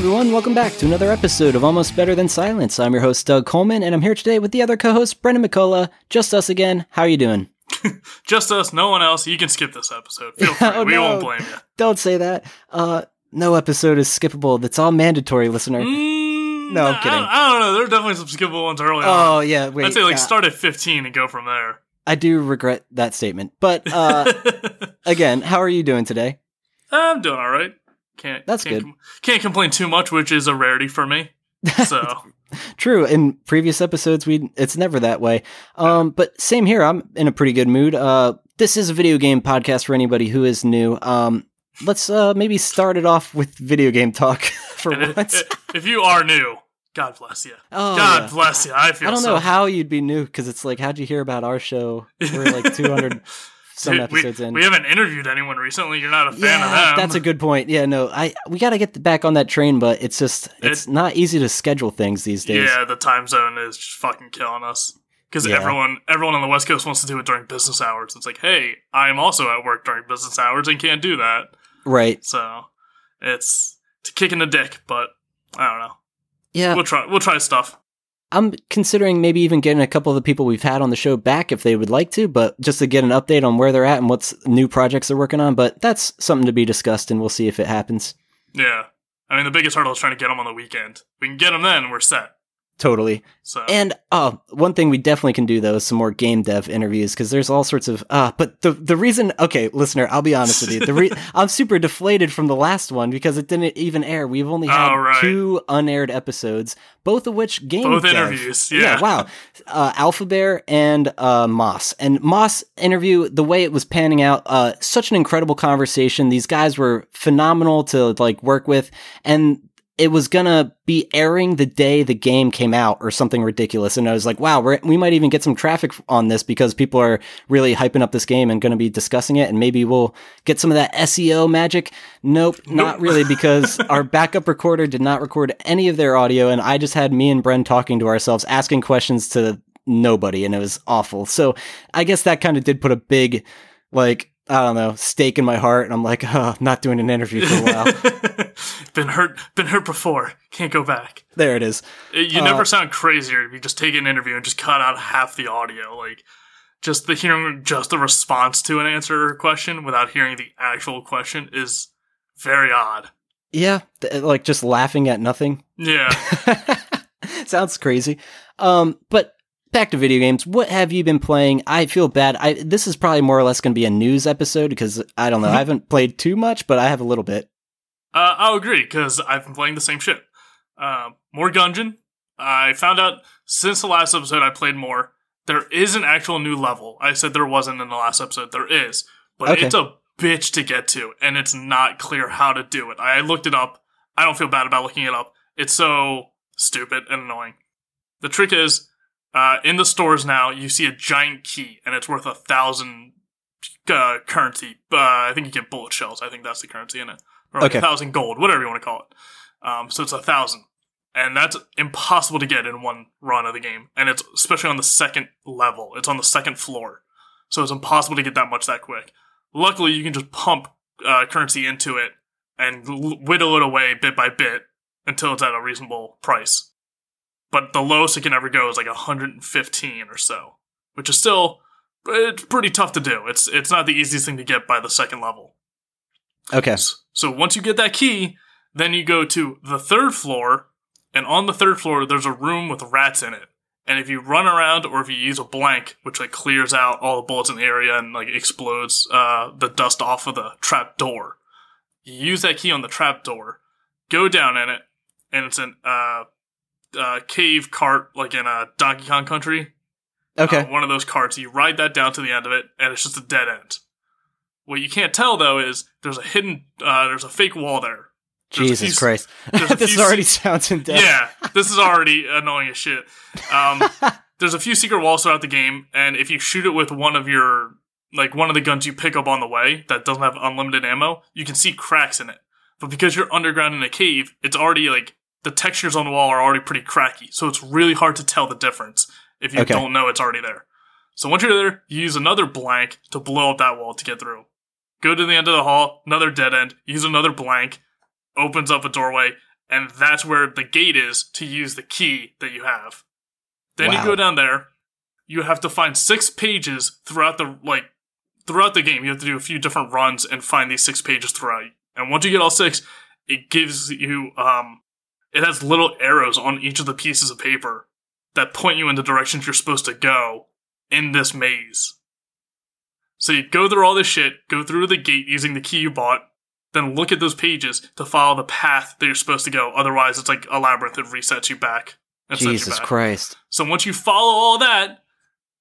Everyone, welcome back to another episode of Almost Better Than Silence. I'm your host Doug Coleman, and I'm here today with the other co-host Brendan McCullough. Just us again. How are you doing? Just us, no one else. You can skip this episode. Feel free. Oh, we no. won't blame you. Don't say that. Uh, no episode is skippable. That's all mandatory, listener. Mm, No, I'm kidding. I, don't know. There are definitely some skippable ones early on. Oh on. yeah, wait. I'd say like uh, start at 15 and go from there. I do regret that statement, but uh, again, how are you doing today? I'm doing all right. Can't That's can't good. com- can't complain too much, which is a rarity for me. So True. In previous episodes, we it's never that way. Um, but same here. I'm in a pretty good mood. Uh, this is a video game podcast for anybody who is new. Um, let's uh maybe start it off with video game talk for and once. if, if you are new, God bless you. oh, God yeah. bless you. I feel. I don't so know how you'd be new because it's like, how'd you hear about our show? We're like 200 some Dude, we, episodes in. we haven't interviewed anyone recently. You're not a fan yeah, of them. that's a good point. Yeah, no, I we got to get back on that train, but it's just it's not easy to schedule things these days. Yeah, the time zone is just fucking killing us. Because Yeah. everyone, everyone on the West Coast wants to do it during business hours. It's like, hey, I'm also at work during business hours and can't do that. Right. So it's it's a kick in the dick. But I don't know. Yeah, We'll try. We'll try stuff. I'm considering maybe even getting a couple of the people we've had on the show back if they would like to, but just to get an update on where they're at and what's new projects they're working on. But that's something to be discussed, and we'll see if it happens. Yeah. I mean, the biggest hurdle is trying to get them on the weekend. We can get them then, we're set. Totally. So And oh, one thing we definitely can do though is some more game dev interviews because there's all sorts of uh but the the reason okay, listener, I'll be honest with you. The re- I'm super deflated from the last one because it didn't even air. We've only had Oh, right. two unaired episodes, both of which game Both dev. interviews, yeah. wow. Uh Alpha Bear and uh Moss. And Moss interview, the way it was panning out, uh such an incredible conversation. These guys were phenomenal to like work with and it was gonna be airing the day the game came out or something ridiculous. And I was like, wow, we're, we might even get some traffic on this because people are really hyping up this game and going to be discussing it. And maybe we'll get some of that SEO magic. Nope, not Nope. really because our backup recorder did not record any of their audio. And I just had me and Bren talking to ourselves, asking questions to nobody. And it was awful. So I guess that kind of did put a big, like, I don't know, stake in my heart. And I'm like, oh, not doing an interview for a while. been hurt. Been hurt before. Can't go back. there it is. You Uh, never sound crazier if you just take an interview and just cut out half the audio. Like, just the hearing just the response to an answer or question without hearing the actual question is very odd. Yeah, like just laughing at nothing. Yeah. Sounds crazy. Um, but back to video games. What have you been playing? I feel bad. I this is probably more or less going to be a news episode because I don't know. I haven't played too much, but I have a little bit. Uh, I'll agree because I've been playing the same shit. Uh, more Gungeon. I found out since the last episode I played more. There is an actual new level. I said there wasn't in the last episode. There is, but Okay. it's a bitch to get to, and it's not clear how to do it. I looked it up. I don't feel bad about looking it up. It's so stupid and annoying. The trick is, uh, in the stores now, you see a giant key, and it's worth a thousand uh, currency. Uh, I think you get bullet shells. I think that's the currency in it or like Okay. a thousand gold, whatever you want to call it. Um, so it's a thousand, and that's impossible to get in one run of the game, and it's especially on the second level. It's on the second floor, so it's impossible to get that much that quick. Luckily, you can just pump uh, currency into it and l- whittle it away bit by bit until it's at a reasonable price. But the lowest it can ever go is like 115 or so, which is still it's pretty tough to do. It's it's not the easiest thing to get by the second level. Okay. So once you get that key, then you go to the third floor, and on the third floor there's a room with rats in it. And if you run around or if you use a blank, which like clears out all the bullets in the area and like explodes uh, the dust off of the trap door, you use that key on the trap door, go down in it, and it's an uh, uh, cave cart like in a Donkey Kong Country. Okay. Uh, one of those carts. You ride that down to the end of it, and it's just a dead end. What you can't tell though is there's a hidden, uh, there's a fake wall there. There's Jesus few- Christ. this already sounds in depth. Yeah, this is already annoying as shit. Um, there's a few secret walls throughout the game, and if you shoot it with one of your, like one of the guns you pick up on the way that doesn't have unlimited ammo, you can see cracks in it. But because you're underground in a cave, it's already like the textures on the wall are already pretty cracky, so it's really hard to tell the difference if you Okay. don't know it's already there. So once you're there, you use another blank to blow up that wall to get through. Go to the end of the hall, another dead end, use another blank, opens up a doorway, and that's where the gate is to use the key that you have. Then Wow. you go down there. You have to find six pages throughout the like throughout the game. You have to do a few different runs and find these six pages throughout. And once you get all six, it gives you um it has little arrows on each of the pieces of paper that point you in the directions you're supposed to go in this maze. So you go through all this shit, go through the gate using the key you bought, then look at those pages to follow the path that you're supposed to go. Otherwise, it's like a labyrinth that resets you back. Sets you Jesus back. Christ. So once you follow all that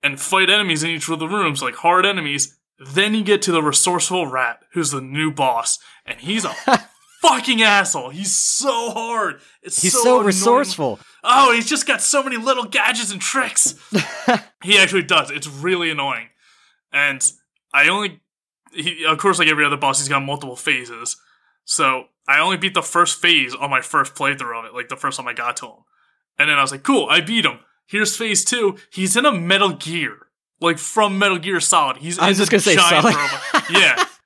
and fight enemies in each of the rooms, like hard enemies, then you get to the resourceful rat, who's the new boss, and he's a fucking asshole. He's so hard. It's He's so, so resourceful. Oh, he's just got so many little gadgets and tricks. he actually does. It's really annoying. And I only, he, of course, like every other boss, he's got multiple phases. So I only beat the first phase on my first playthrough of it, like the first time I got to him. And then I was like, cool, I beat him. Here's phase two. He's in a Metal Gear, like from Metal Gear Solid. He's I was just gonna say Solid. Yeah.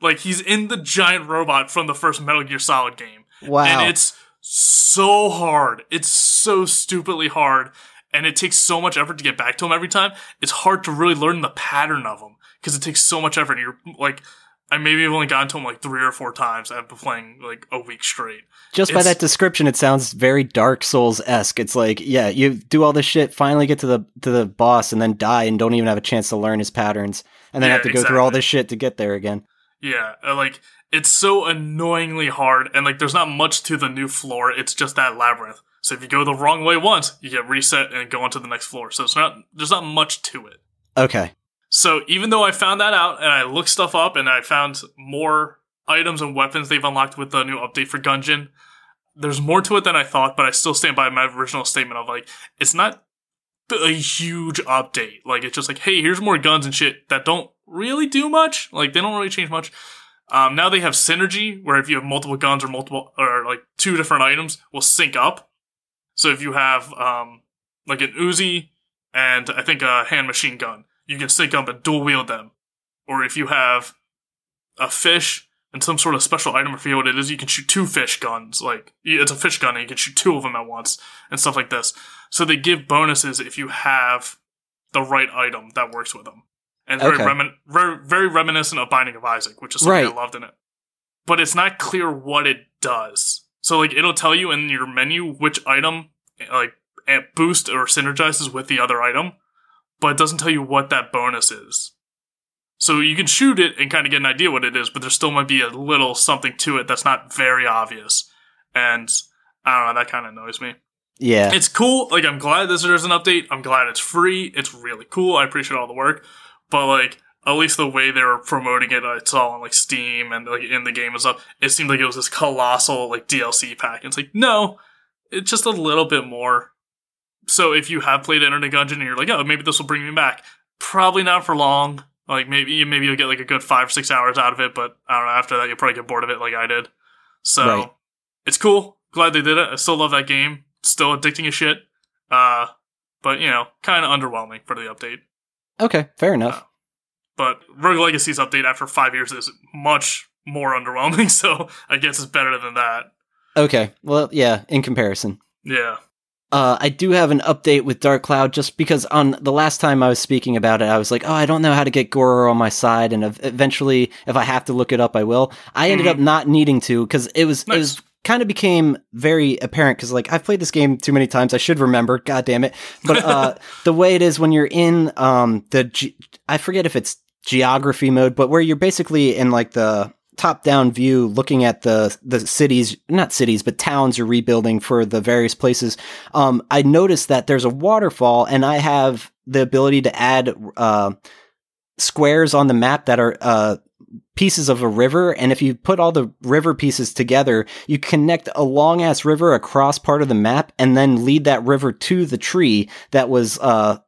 Like he's in the giant robot from the first Metal Gear Solid game. Wow. And it's so hard. It's so stupidly hard. And it takes so much effort to get back to him every time. It's hard to really learn the pattern of him because it takes so much effort. You're like, I maybe have only gotten to him like three or four times. I've been playing like a week straight. Just by that description, it sounds very Dark Souls esque. It's like, yeah, you do all this shit, finally get to the to the boss, and then die, and don't even have a chance to learn his patterns, and then Yeah, have to go through all this shit to get there again. Yeah, uh, like it's so annoyingly hard, and like there's not much to the new floor. It's just that labyrinth. So if you go the wrong way once, you get reset and go on to the next floor. So it's not there's not much to it. Okay, So even though I found that out and I looked stuff up and I found more items and weapons they've unlocked with the new update for Gungeon, there's more to it than I thought, but I still stand by my original statement of like, it's not a huge update. Like it's just like, hey, here's more guns and shit that don't really do much. Like they don't really change much. Um, now they have synergy where if you have multiple guns or multiple or like two different items will sync up. So if you have um, like an Uzi and I think a hand machine gun, you can sync up and dual wield them. Or if you have a fish and some sort of special item, I forget what it is, you can shoot two fish guns. Like it's a fish gun and you can shoot two of them at once and stuff like this. So they give bonuses if you have the right item that works with them. And it's Okay. very, remin- very, very reminiscent of Binding of Isaac, which is something Right. I loved in it. But it's not clear what it does. So like it'll tell you in your menu which item like eh, boost or synergizes with the other item, but it doesn't tell you what that bonus is. So you can shoot it and kind of get an idea what it is, but there still might be a little something to it that's not very obvious. And I don't know, that kind of annoys me. yeah, It's cool. Like I'm glad this there's an update. I'm glad it's free. It's really cool. I appreciate all the work. But like at least the way they were promoting it, I saw on like Steam and like in the game and stuff, it seemed like it was this colossal like DLC pack. And it's like, no, it's just a little bit more. So if you have played Enter the Gungeon and you're like, oh, maybe this will bring me back, probably not for long. Like maybe maybe you'll get like a good five or six hours out of it, but I don't know. After that, you'll probably get bored of it, like I did. So Right. it's cool. Glad they did it. I still love that game. Still addicting as shit. Uh, but you know, kind of underwhelming for the update. Okay, fair enough. But Rogue Legacy's update after five years is much more underwhelming. So I guess it's better than that. Okay, well, yeah, in comparison. Yeah. Uh, I do have an update with Dark Cloud just because on the last time I was speaking about it, I was like, oh, I don't know how to get Goro on my side, and ev- eventually, if I have to look it up, I will. I ended Mhm. up not needing to because it was it was kind of became very apparent because like I've played this game too many times. I should remember. God damn it! But uh, the way it is when you're in um the ge- I forget if it's geography mode, but where you're basically in like the top down view looking at the the cities not cities but towns you're rebuilding for the various places um i noticed that there's a waterfall and i have the ability to add uh squares on the map that are uh pieces of a river and if you put all the river pieces together you connect a long ass river across part of the map and then lead that river to the tree that was uh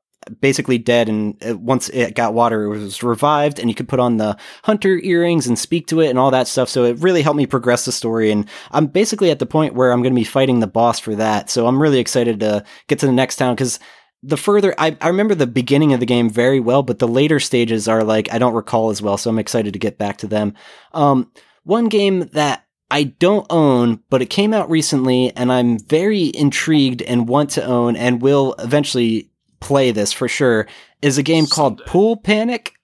basically dead and uh, once it got water it was revived and you could put on the hunter earrings and speak to it and all that stuff. So it really helped me progress the story and i'm basically at the point where i'm going to be fighting the boss for that. So i'm really excited to get to the next town because the further I, I remember the beginning of the game very well but the later stages are like i don't recall as well so i'm excited to get back to them um, one game that I don't own, but it came out recently and I'm very intrigued and want to own and will eventually play this for sure is a game called Pool Panic.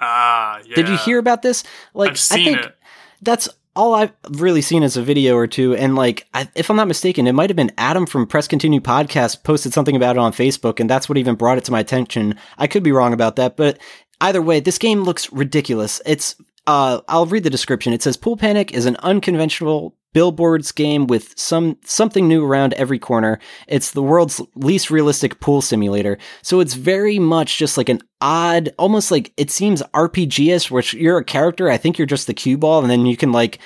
Ah, yeah. Did you hear about this? Like I think it. that's all I've really seen is a video or two. And like, I, if I'm not mistaken, it might have been Adam from Press Continue podcast posted something about it on Facebook, and that's what even brought it to my attention. I could be wrong about that, but either way, this game looks ridiculous. It's uh, I'll read the description. It says Pool Panic is an unconventional billiards game with some something new around every corner. It's the world's least realistic pool simulator. So it's very much just like an odd, almost like it seems RPG-ish, which you're a character. I think you're just the cue ball, and then you can like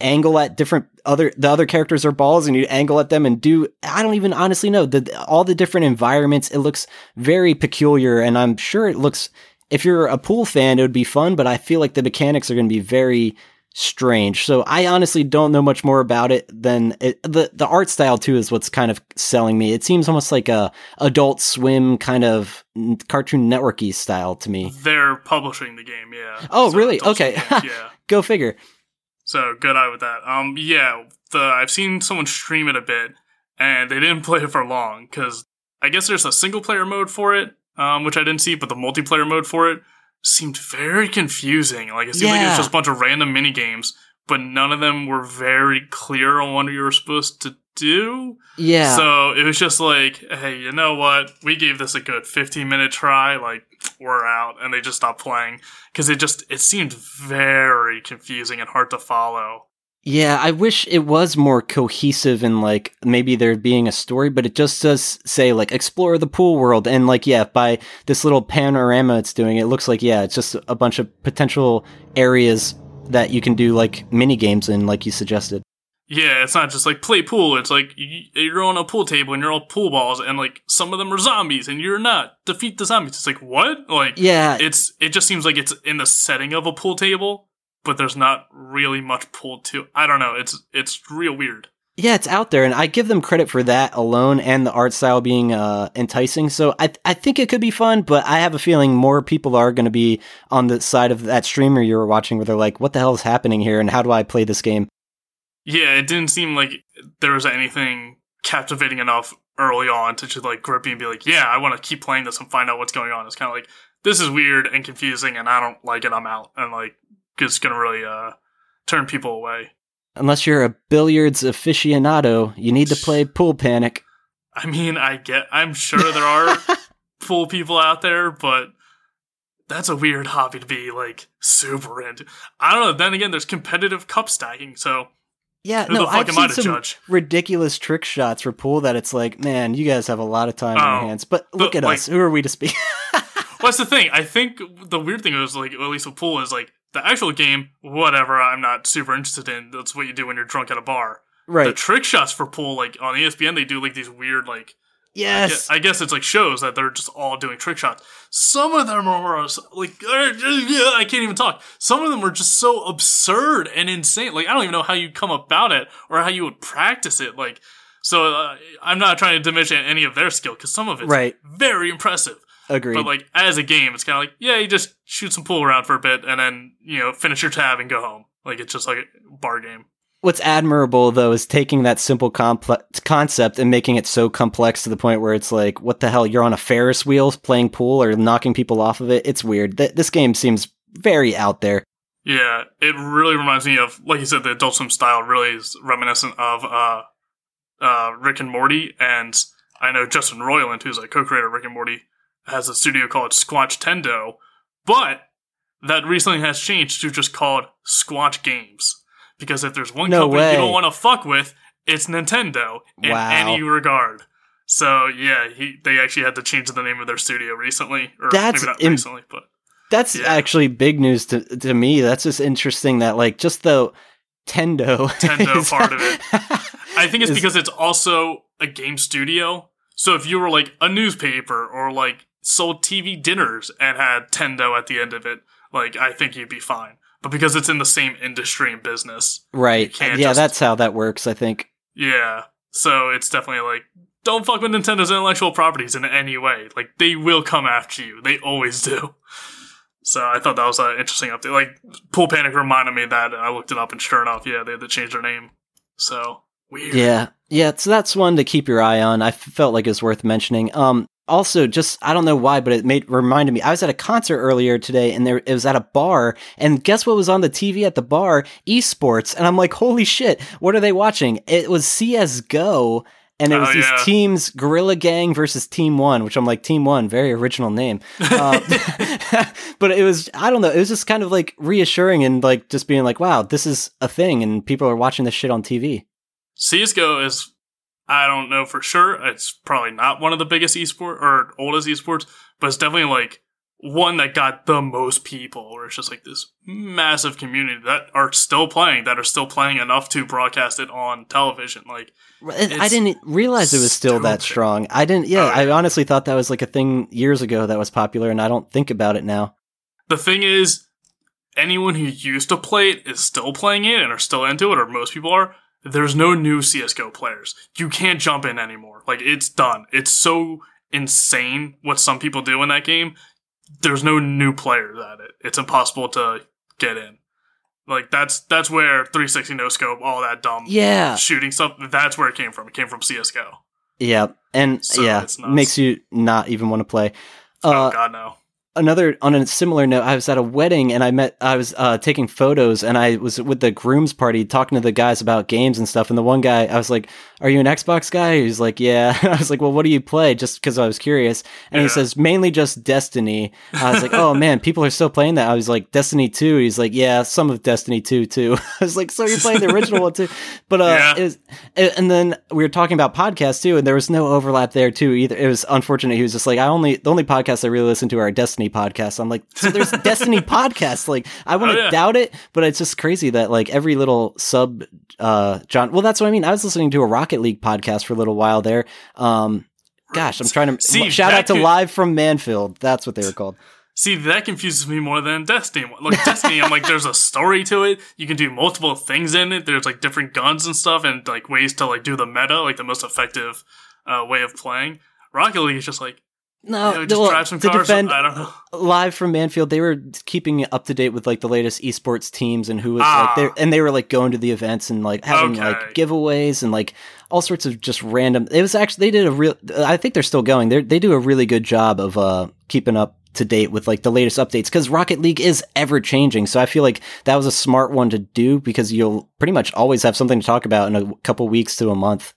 angle at different other the other characters are balls and you angle at them and do I don't even honestly know the all the different environments it looks very peculiar and I'm sure it looks if you're a pool fan it would be fun but I feel like the mechanics are going to be very strange so I honestly don't know much more about it than it, the the art style too is what's kind of selling me it seems almost like a adult swim kind of cartoon networky style to me They're publishing the game, yeah. Oh, So really? Adult Okay. Games, yeah. go figure So good eye with that. Um, yeah, the I've seen someone stream it a bit, and they didn't play it for long because I guess there's a single player mode for it, um, which I didn't see, but the multiplayer mode for it seemed very confusing. Like it seemed like it was just a bunch of random mini games, but none of them were very clear on what you were supposed to do. yeah So it was just like, hey, you know what? We gave this a good 15 minute try. Like, we're out. And they just stopped playing because it just, it seemed very confusing and hard to follow. Yeah, I wish it was more cohesive and like maybe there being a story, but it just does say like explore the pool world and like yeah, by this little panorama it's doing, it looks like yeah, it's just a bunch of potential areas that you can do like mini games in, like you suggested. Yeah, it's not just like play pool. It's like you're on a pool table and you're all pool balls, and like some of them are zombies and you're not. Defeat the zombies. It's like, what? Like, Yeah, it's, it just seems like it's in the setting of a pool table, but there's not really much pool to. I don't know. It's, it's real weird. yeah, it's out there, and I give them credit for that alone and the art style being uh, enticing. So I I think it could be fun, but I have a feeling more people are going to be on the side of that streamer you were watching, where they're like, "What the hell is happening here?" and how do I play this game? Yeah, it didn't seem like there was anything captivating enough early on to just like grip me and be like, yeah, I want to keep playing this and find out what's going on. It's kind of like this is weird and confusing, and I don't like it. I'm out, and like it's gonna really uh turn people away. Unless you're a billiards aficionado, you need to play Pool Panic. I mean, I get, I'm sure there are pool people out there, but that's a weird hobby to be like super into. I don't know. Then again, there's competitive cup stacking, so Yeah, who no, the fuck I've am I seen to some judge? ridiculous trick shots for pool that it's like, man, you guys have a lot of time on Oh, your hands. But look but, at like- us. Who are we to speak? What's the thing? I think the weird thing is like, at least with pool is like the actual game. Whatever, I'm not super interested in. That's what you do when you're drunk at a bar. Right. The trick shots for pool, like on ESPN, they do like these weird like I Yes. guess, I guess it's like shows that they're just all doing trick shots. Some of them are like I can't even talk. Some of them are just so absurd and insane. Like I don't even know how you come about it or how you would practice it. Like so, uh, I'm not trying to diminish any of their skill because some of it's Right. very impressive. Agreed. But like as a game, it's kind of like yeah, you just shoot some pool around for a bit and then you know finish your tab and go home. Like it's just like a bar game. What's admirable though is taking that simple comple- concept and making it so complex to the point where it's like, what the hell? You're on a Ferris wheel playing pool or knocking people off of it. It's weird. Th- this game seems very out there. Yeah, it really reminds me of, like you said, the Adult Swim style really is reminiscent of uh, uh, Rick and Morty. And I know Justin Roiland, who's a co-creator of Rick and Morty, has a studio called Squanchtendo, but that recently has changed to just called Squanch Games. Because if there's one No company way. you don't want to fuck with, it's Nintendo in Wow. any regard. So yeah, he they actually had to change the name of their studio recently, or That's maybe not im- recently, but That's Yeah. actually big news to to me. That's just interesting that like just the Tendo Tendo part of it. I think it's is- because it's also a game studio. So if you were like a newspaper or like sold TV dinners and had Tendo at the end of it, like I think you'd be fine. But because it's in the same industry and business, right. Yeah, just- that's how that works. I think. yeah. So it's definitely like don't fuck with Nintendo's intellectual properties in any way. Like they will come after you. They always do. So I thought that was an interesting update. Like Pool Panic reminded me that, I looked it up, and sure enough, yeah, they had to change their name. So weird. Yeah, yeah. So that's one to keep your eye on. I felt like it was worth mentioning. Um, also, just I don't know why, but it made reminded me. I was at a concert earlier today, and there it was at a bar, and guess what was on the TV at the bar? Esports, and I'm like, holy shit, what are they watching? It was CS:GO and it was Oh, these yeah. teams Gorilla Gang versus Team One, which I'm like Team One, very original name. Uh, but it was I don't know, it was just kind of like reassuring and like just being like, wow, this is a thing, and people are watching this shit on TV. CS:GO is, I don't know for sure. It's probably not one of the biggest esports or oldest esports, but it's definitely like one that got the most people. Where it's just like this massive community that are still playing, that are still playing enough to broadcast it on television. Like, I didn't realize it was still that strong. I didn't. Yeah, I honestly thought that was like a thing years ago that was popular, and I don't think about it now. the thing is, anyone who used to play it is still playing it and are still into it, or most people are. There's no new CS:GO players. You can't jump in anymore. Like it's done. It's so insane what some people do in that game. There's no new players at it. It's impossible to get in. Like that's that's where 360 no scope, all that dumb Yeah, shooting stuff. That's where it came from. It came from CS:GO. yeah, and So yeah, makes you not even want to play. oh Uh, God no. Another on a similar note i was at a wedding and i met i was uh, taking photos and i was with the groom's party talking to the guys about games and stuff. And the one guy i was like are you an xbox guy? He's like yeah. I was like well what do you play? Just because i was curious. And he says mainly just destiny. I was like oh man people are still playing that. I was like destiny 2 he's like yeah some of destiny 2 too. I was like so you're playing the original one too? But uh Yeah. it was and then we were talking about podcasts too, and there was no overlap there too either. It was unfortunate. He was just like, I only the only podcasts I really listen to are Destiny podcasts. I'm like, so there's Destiny podcasts. Like, I wouldn't Oh, yeah. doubt it, but it's just crazy that like every little sub uh John. Well, that's what I mean. I was listening to a Rocket League podcast for a little while there. Um, gosh, I'm trying to See, shout out to could- Live from Mannfield. That's what they were called. See, that confuses me more than Destiny. Like Destiny, I'm like, there's a story to it. You can do multiple things in it. There's like different guns and stuff, and like ways to like do the meta, like the most effective uh, way of playing. Rocket League is just like, No, you know, just well, drive some cars. defend I don't know. live from Mannfield, they were keeping up to date with like the latest esports teams and who was Ah. like there, and they were like going to the events and like having Okay. like giveaways and like all sorts of just random. It was actually they did a real. I think they're still going. They they do a really good job of uh keeping up to date with like the latest updates because Rocket League is ever changing. So I feel like that was a smart one to do because you'll pretty much always have something to talk about in a couple weeks to a month.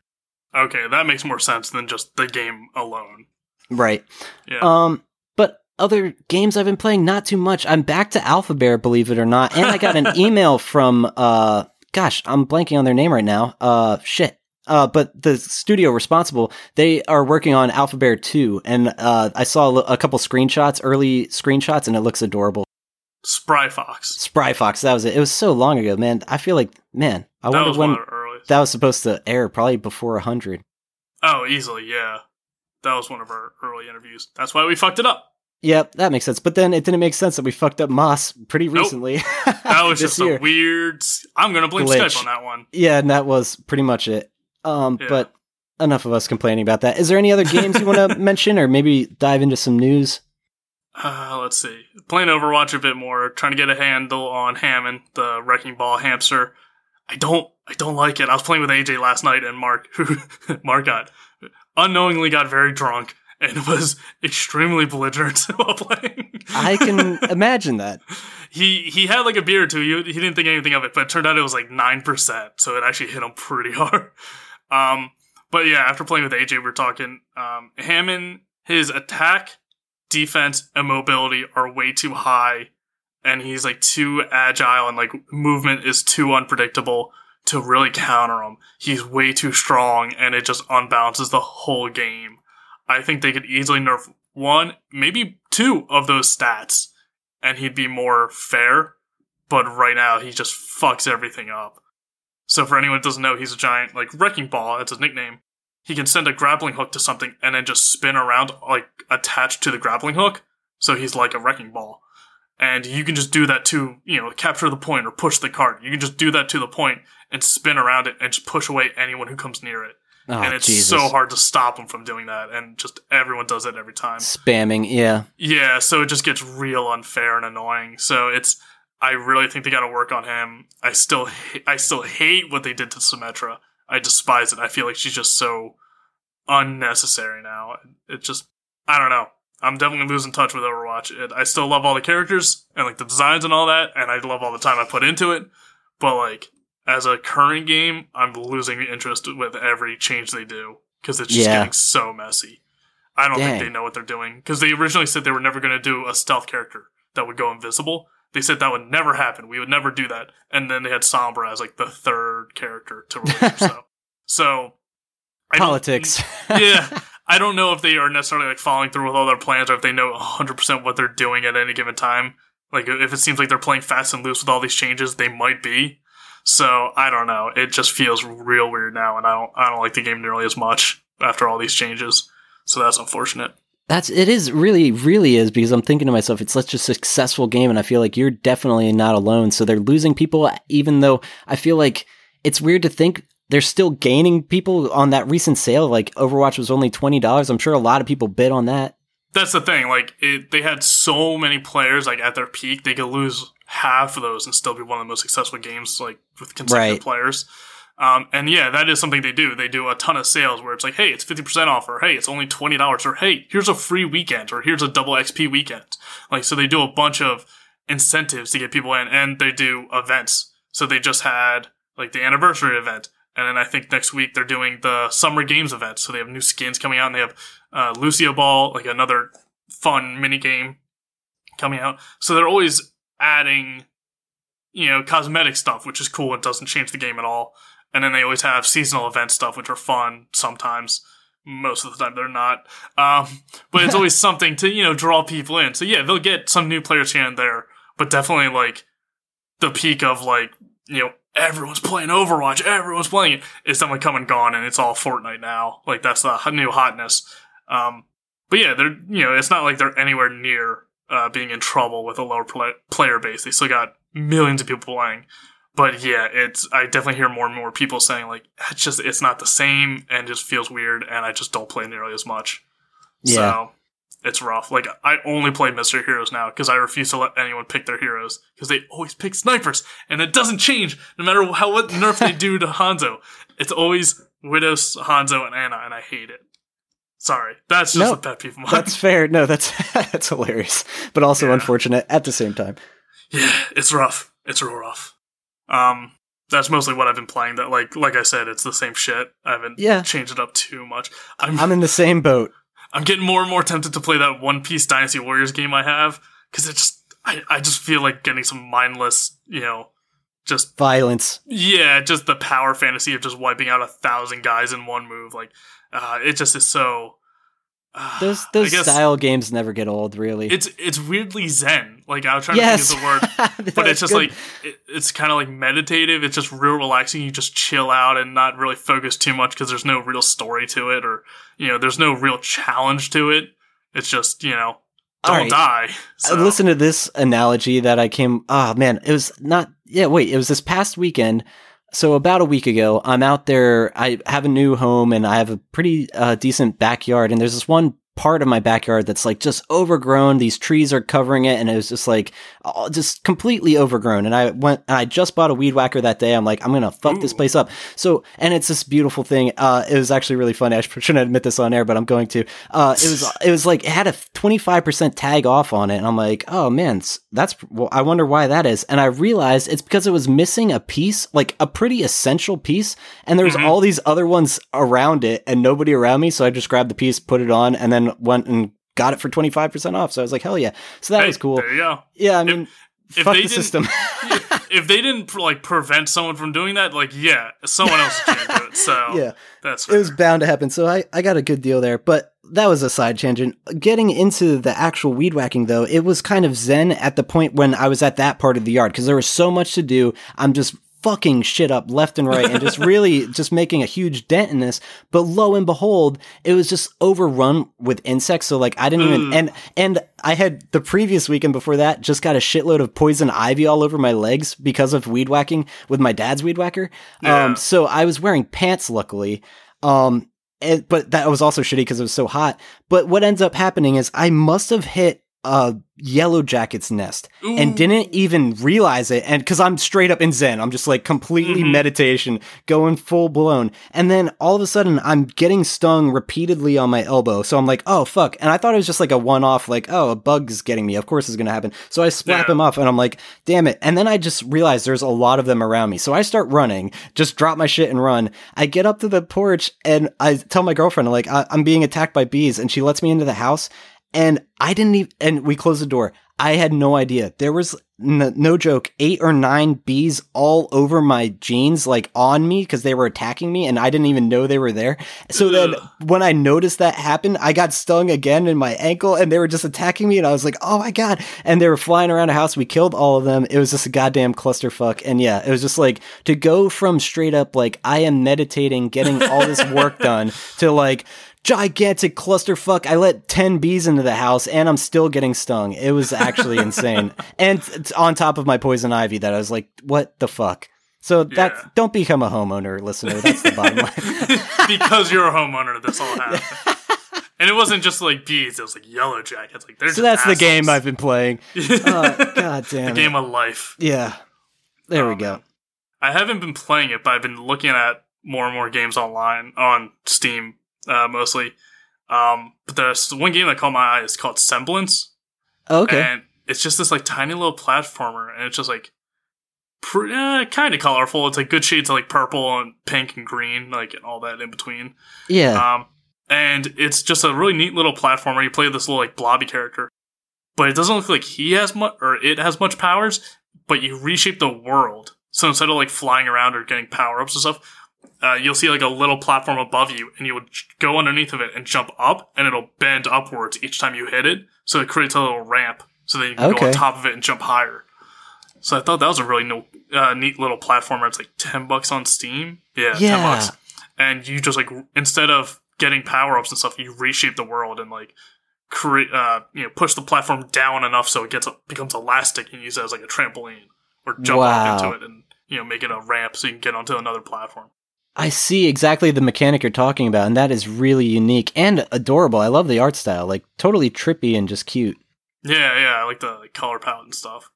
Okay, that makes more sense than just the game alone. Right. Yeah. Um, but other games I've been playing, not too much. I'm back to Alpha Bear, believe it or not, and I got an email from uh, gosh, I'm blanking on their name right now. Uh, shit. Uh, but the studio responsible, they are working on Alpha Bear 2, and uh, I saw a, a couple screenshots, early screenshots, and it looks adorable. Spry Fox. Spry Fox, that was it. It was so long ago, man. I feel like, man, I that wonder was when one of the that was supposed to air, probably before 100. oh, easily, yeah. That was one of our early interviews. That's why we fucked it up. Yep, that makes sense. But then it didn't make sense that we fucked up Moss pretty Nope. recently. That was just year. a weird. I'm gonna blame Glitch. Skype on that one. Yeah, and that was pretty much it. Um, Yeah. but enough of us complaining about that. Is there any other games you want to mention, or maybe dive into some news? Uh, let's see. Playing Overwatch a bit more, trying to get a handle on Hammond, the wrecking ball hamster. I don't, I don't like it. I was playing with AJ last night, and Mark, who Mark got unknowingly got very drunk and was extremely belligerent while playing. I can imagine that. he he had like a beer or two. He, he didn't think anything of it, but it turned out it was like nine percent, so it actually hit him pretty hard. Um, but yeah, after playing with AJ, we were talking. Um, Hammond, his attack, defense, and mobility are way too high, and he's like too agile, and like movement is too unpredictable to really counter him. He's way too strong, and it just unbalances the whole game. I think they could easily nerf one, maybe two of those stats and he'd be more fair. But right now, he just fucks everything up. So for anyone that doesn't know, he's a giant like wrecking ball. That's his nickname. He can send a grappling hook to something and then just spin around like attached to the grappling hook. So he's like a wrecking ball. And you can just do that to, you know, capture the point or push the card. You can just do that to the point and spin around it and just push away anyone who comes near it. Oh, and it's Jesus. so hard to stop them from doing that. And just everyone does it every time. Spamming, yeah. Yeah, so it just gets real unfair and annoying. So it's I really think they got to work on him. I still ha- I still hate what they did to Symmetra. I despise it. I feel like she's just so unnecessary now. It just I don't know. I'm definitely losing touch with Overwatch. It, I still love all the characters and like the designs and all that, and I love all the time I put into it. But like as a current game, I'm losing interest with every change they do because it's just Yeah. getting so messy. I don't Dang. think they know what they're doing because they originally said they were never going to do a stealth character that would go invisible. They said that would never happen. We would never do that. And then they had Sombra as like the third character to release. so, so Politics. yeah, I don't know if they are necessarily like following through with all their plans or if they know 100% what they're doing at any given time. Like if it seems like they're playing fast and loose with all these changes, they might be. So I don't know. It just feels real weird now, and I don't I don't like the game nearly as much after all these changes. So that's unfortunate. That's it is really really is because I'm thinking to myself it's such a successful game and I feel like you're definitely not alone so they're losing people even though I feel like it's weird to think they're still gaining people on that recent sale like Overwatch was only $20 I'm sure a lot of people bid on that That's the thing. Like it, they had so many players like at their peak, they could lose half of those and still be one of the most successful games like with consecutive Right. players. Um, and yeah, that is something they do. They do a ton of sales where it's like, hey, it's fifty percent off, or hey, it's only twenty dollars, or hey, here's a free weekend, or here's a double XP weekend. Like so, they do a bunch of incentives to get people in, and they do events. So they just had like the anniversary event, and then I think next week they're doing the summer games event. So they have new skins coming out, and they have uh, Lucio Ball, like another fun mini game coming out. So they're always adding, you know, cosmetic stuff, which is cool and doesn't change the game at all. And then they always have seasonal event stuff, which are fun sometimes. Most of the time they're not. Um, but it's always something to, you know, draw people in. So yeah, they'll get some new players here and there, but definitely like the peak of like, you know, everyone's playing Overwatch, everyone's playing it. It's definitely come and gone and it's all Fortnite now. Like that's the new hotness. Um, but yeah, they're, you know, it's not like they're anywhere near, uh, being in trouble with a lower play- player base. They still got millions of people playing. But yeah, it's I definitely hear more and more people saying like it's just it's not the same and just feels weird and I just don't play nearly as much. Yeah. So it's rough. Like I only play mystery heroes now because I refuse to let anyone pick their heroes because they always pick snipers and it doesn't change no matter how what nerf they do to Hanzo. It's always Widows, Hanzo, and Ana, and I hate it. Sorry, that's just No, a pet peeve of mine. That's fair no that's that's hilarious but also Yeah. unfortunate at the same time Yeah, it's rough. It's real rough. Um, that's mostly what I've been playing. That like, like I said, it's the same shit. I haven't Yeah. changed it up too much. I'm, I'm in the same boat I'm getting more and more tempted to play that One Piece Dynasty Warriors game I have because it just, I, I just feel like getting some mindless, you know, just violence yeah, just the power fantasy of just wiping out a thousand guys in one move. Like, uh, it just is so. Those those style games never get old really It's it's weirdly zen. Like I was trying yes to think of the word but it's just like it, it's kind of like meditative. It's just real relaxing. You just chill out and not really focus too much because there's no real story to it, or you know, there's no real challenge to it. It's just you know, don't right. die. Uh, So, Listen to this analogy that I came. Oh man, it was not. Yeah, wait, it was this past weekend. So about a week ago, I'm out there. I have a new home and I have a pretty uh, decent backyard. And there's this one part of my backyard that's like just overgrown. These trees are covering it, and it was just like all- just completely overgrown. And I went. And I just bought a weed whacker that day. I'm like, I'm gonna fuck this place up. So, and it's this beautiful thing. Uh, it was actually really funny. I shouldn't admit this on air, but I'm going to. Uh, it was it was like it had a 25% tag off on it, and I'm like, oh man, that's well, I wonder why that is. And I realized it's because it was missing a piece, like a pretty essential piece, and there's Mhm. all these other ones around it, and nobody around me. So I just grabbed the piece, put it on, and then went and got it for 25% off. So I was like, hell yeah. So that hey, was cool. There you go. Yeah, I mean, if fuck they the system. if they didn't like prevent someone from doing that, like yeah, someone else can't do it. So yeah. that's it was bound to happen. So I, I got a good deal there. But that was a side tangent. Getting into the actual weed whacking, though, it was kind of zen at the point when I was at that part of the yard because there was so much to do. I'm just fucking shit up left and right and just really just making a huge dent in this. But lo and behold, it was just overrun with insects. So like I didn't even and and I had the previous weekend before that just got a shitload of poison ivy all over my legs because of weed whacking with my dad's weed whacker. Yeah. Um, so I was wearing pants, luckily. Um, and, but that was also shitty because it was so hot. But what ends up happening is I must have hit a yellow jacket's nest and didn't even realize it. And because I'm straight up in Zen, I'm just like completely Mhm. meditation, going full blown. And then all of a sudden, I'm getting stung repeatedly on my elbow. So I'm like, oh, fuck. And I thought it was just like a one off, like, oh, a bug's getting me. Of course it's going to happen. So I slap Yeah. him off and I'm like, damn it. And then I just realized there's a lot of them around me. So I start running, just drop my shit and run. I get up to the porch and I tell my girlfriend, like, I- I'm being attacked by bees. And she lets me into the house. And I didn't even, and we closed the door. I had no idea. There was n- no joke, eight or nine bees all over my jeans, like on me because they were attacking me and I didn't even know they were there. So then when I noticed that happen, I got stung again in my ankle and they were just attacking me and I was like, oh my God. And they were flying around the house. We killed all of them. It was just a goddamn clusterfuck. And yeah, it was just like to go from straight up, like, I am meditating, getting all this work done to like, gigantic clusterfuck. I let 10 bees into the house and I'm still getting stung. It was actually insane. And it's on top of my poison ivy that I was like, what the fuck? So that Yeah. don't become a homeowner listener. That's the bottom line. because you're a homeowner, this all happened. and it wasn't just like bees; it was like yellow jackets. Like so that's the game I've been playing. Uh, God the damn it. game of life. Yeah. There Oh, we go. I haven't been playing it, but I've been looking at more and more games online on Steam, uh, mostly. Um, but there's one game that caught my eye. It's called Semblance, Okay. and it's just this like tiny little platformer, and it's just like pre- uh, kind of colorful. It's like good shades of like purple and pink and green, like and all that in between. yeah. Um, and it's just a really neat little platformer. You play this little like blobby character, but it doesn't look like he has much or it has much powers. But you reshape the world, so instead of like flying around or getting power ups and stuff, uh, you'll see like a little platform above you, and you would go underneath of it and jump up, and it'll bend upwards each time you hit it. So it creates a little ramp, so that you can go on top of it and jump higher. So I thought that was a really no, uh, neat little platformer. It's like ten bucks on Steam. Yeah, ten bucks and you just like instead of getting power ups and stuff, you reshape the world and like create, uh, you know, push the platform down enough so it gets becomes elastic and use it as like a trampoline or jump Wow. into it and you know make it a ramp so you can get onto another platform. I see exactly the mechanic you're talking about, and that is really unique and adorable. I love the art style. Like, totally trippy and just cute. Yeah, yeah, I like the like, color palette and stuff.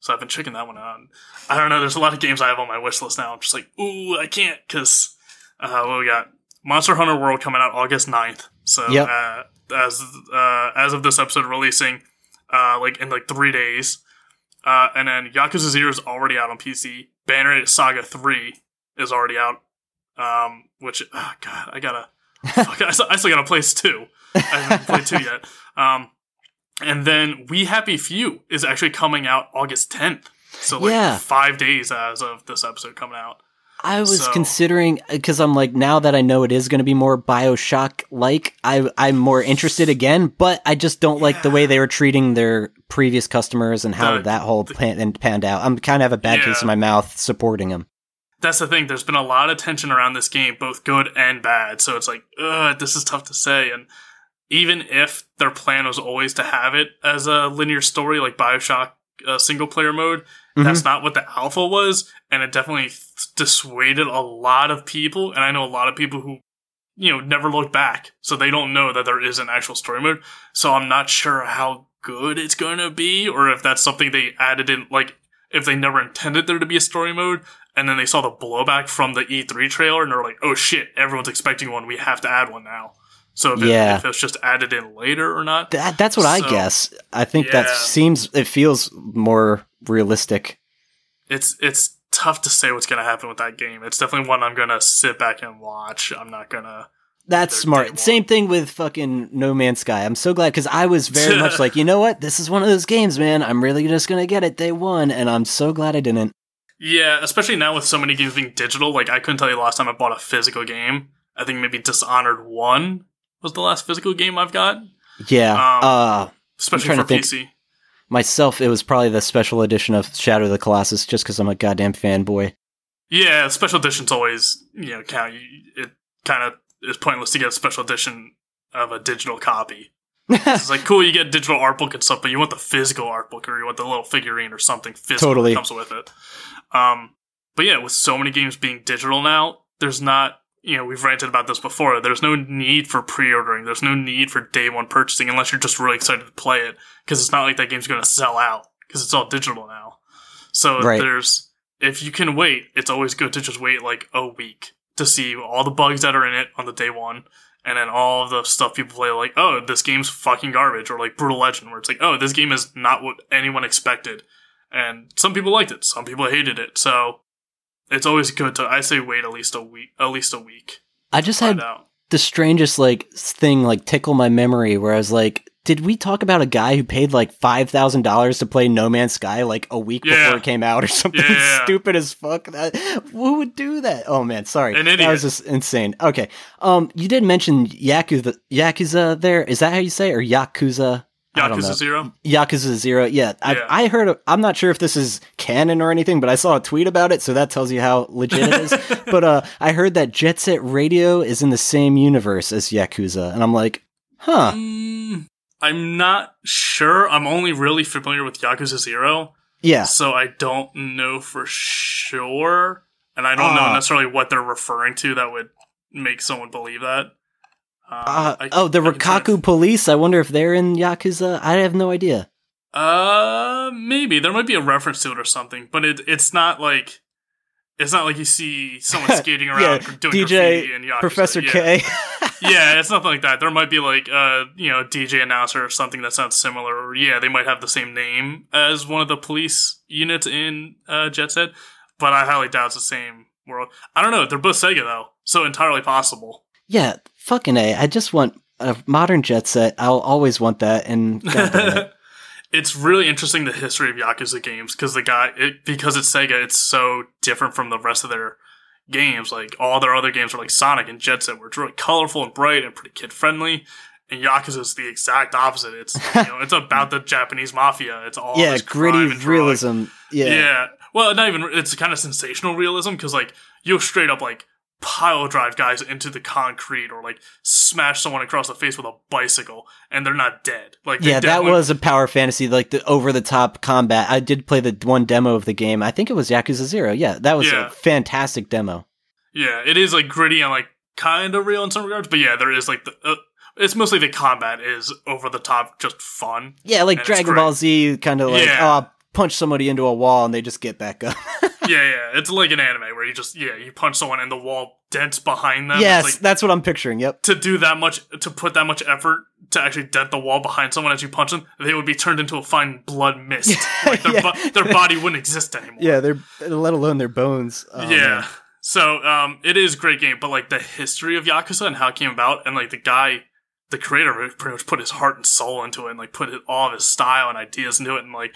So I've been checking that one out. I don't know. There's a lot of games I have on my wish list now. I'm just like, ooh, I can't because uh, well, we got Monster Hunter World coming out August 9th. So Yep. uh, as uh, as of this episode releasing, uh, like in like three days, uh, and then Yakuza Zero is already out on PC. Banner Saga 3 is already out. Um, which oh god, I gotta. fuck, I, still, I still gotta play two. I haven't played two yet. Um, and then We Happy Few is actually coming out August 10th. So like Yeah. five days as of this episode coming out. I was So- considering because I'm like now that I know it is going to be more Bioshock like, I I'm more interested again. But I just don't like the way they were treating their previous customers and how The- that whole the- pan, and panned out. I'm kind of have a bad taste in my mouth supporting them. That's the thing. There's been a lot of tension around this game, both good and bad. So it's like, ugh, this is tough to say. And even if their plan was always to have it as a linear story like Bioshock uh, single player mode, that's not what the alpha was. And it definitely dissuaded a lot of people. And I know a lot of people who, you know, never looked back. So they don't know that there is an actual story mode. So I'm not sure how good it's going to be or if that's something they added in, like, if they never intended there to be a story mode and then they saw the blowback from the E3 trailer and they're like, oh shit, everyone's expecting one. We have to add one now. So if, Yeah. it, if it's just added in later or not. That that's what I guess. I think that seems it feels more realistic. it's it's tough to say what's gonna happen with that game. It's definitely one I'm gonna sit back and watch. I'm not gonna. That's smart. Same thing with fucking No Man's Sky. I'm so glad because I was very much like, you know what? This is one of those games, man. I'm really just gonna get it day one, and I'm so glad I didn't. Yeah, especially now with so many games being digital. Like I couldn't tell you the last time I bought a physical game. I think maybe Dishonored One was the last physical game I've got, Yeah. Um, uh, especially for to think. PC. myself, it was probably the special edition of Shadow of the Colossus, just because I'm a goddamn fanboy. Yeah, special editions always you know count. It kind of is pointless to get a special edition of a digital copy. It's like cool, you get digital art book and stuff, but you want the physical art book or you want the little figurine or something physical Totally. that comes with it. Um, but yeah, with so many games being digital now, there's not you know, we've ranted about this before. There's no need for pre-ordering. There's no need for day one purchasing unless you're just really excited to play it because it's not like that game's going to sell out because it's all digital now. So Right. there's if you can wait, it's always good to just wait like a week to see all the bugs that are in it on the day one. And then all of the stuff people play, like, oh, this game's fucking garbage, or like Brutal Legend, where it's like, oh, this game is not what anyone expected. And some people liked it, some people hated it. So it's always good to, I say, wait at least a week, at least a week. I just had out. the strangest like thing like tickle my memory where I was like, did we talk about a guy who paid like five thousand dollars to play No Man's Sky like a week Yeah. before it came out or something Yeah, stupid as fuck? That who would do that? Oh man, sorry, An that was just insane. Okay, um, you did mention Yakuza. Yakuza, there is that how you say it? or Yakuza? I. Yakuza Zero? Yakuza Zero. Yeah, I, Yeah. I heard. Of, I'm not sure if this is canon or anything, but I saw a tweet about it, so that tells you how legit it is. but uh, I heard that Jet Set Radio is in the same universe as Yakuza, and I'm like, huh? Mm, I'm not sure. I'm only really familiar with Yakuza Zero. Yeah, So I don't know for sure. And I don't know Ah. necessarily what they're referring to that would make someone believe that. Uh, I- oh, the I Rokkaku police. I wonder if they're in Yakuza. I have no idea. Uh, maybe there might be a reference to it or something, but it it's not like it's not like you see someone skating around Yeah, doing DJ in Yakuza. Professor yeah. K. yeah, it's nothing like that. There might be like uh, you know, DJ announcer or something that sounds similar. Or yeah, they might have the same name as one of the police units in uh, Jet Set, but I highly doubt it's the same world. I don't know. They're both Sega though, so entirely possible. yeah, fucking a. I just want a modern Jet Set. I'll always want that. And it. it's really interesting the history of Yakuza games because the guy, it, because it's Sega, it's so different from the rest of their games. Like all their other games are like Sonic and Jet Set, where it's really colorful and bright and pretty kid friendly. And Yakuza is the exact opposite. It's you know, it's about the Japanese mafia. It's all yeah, this gritty crime and drug. realism. Yeah. Yeah. Well, not even. It's kind of sensational realism because like you'll straight up like pile drive guys into the concrete or like smash someone across the face with a bicycle and they're not dead. Like Yeah, that was a power fantasy, like the over the top combat. I did play the one demo of the game. I think it was Yakuza Zero. Yeah, that was Yeah. a fantastic demo. Yeah, it is like gritty and like kind of real in some regards, but yeah, there is like the. Uh, it's mostly the combat is over the top, just fun. Yeah, like Dragon. Ball Z, kind of like Yeah. oh, punch somebody into a wall and they just get back up. yeah, yeah, it's like an anime where you just yeah you punch someone and the wall dents behind them. yes, like, that's what I'm picturing. Yep. to do that much to put that much effort to actually dent the wall behind someone as you punch them, they would be turned into a fine blood mist. like their, Yeah. bo- their body wouldn't exist anymore. Yeah, they're let alone their bones. Oh, yeah. man. So um, it is a great game, but like the history of Yakuza and how it came about, and like the guy, the creator, pretty much put his heart and soul into it, and like put all of his style and ideas into it, and like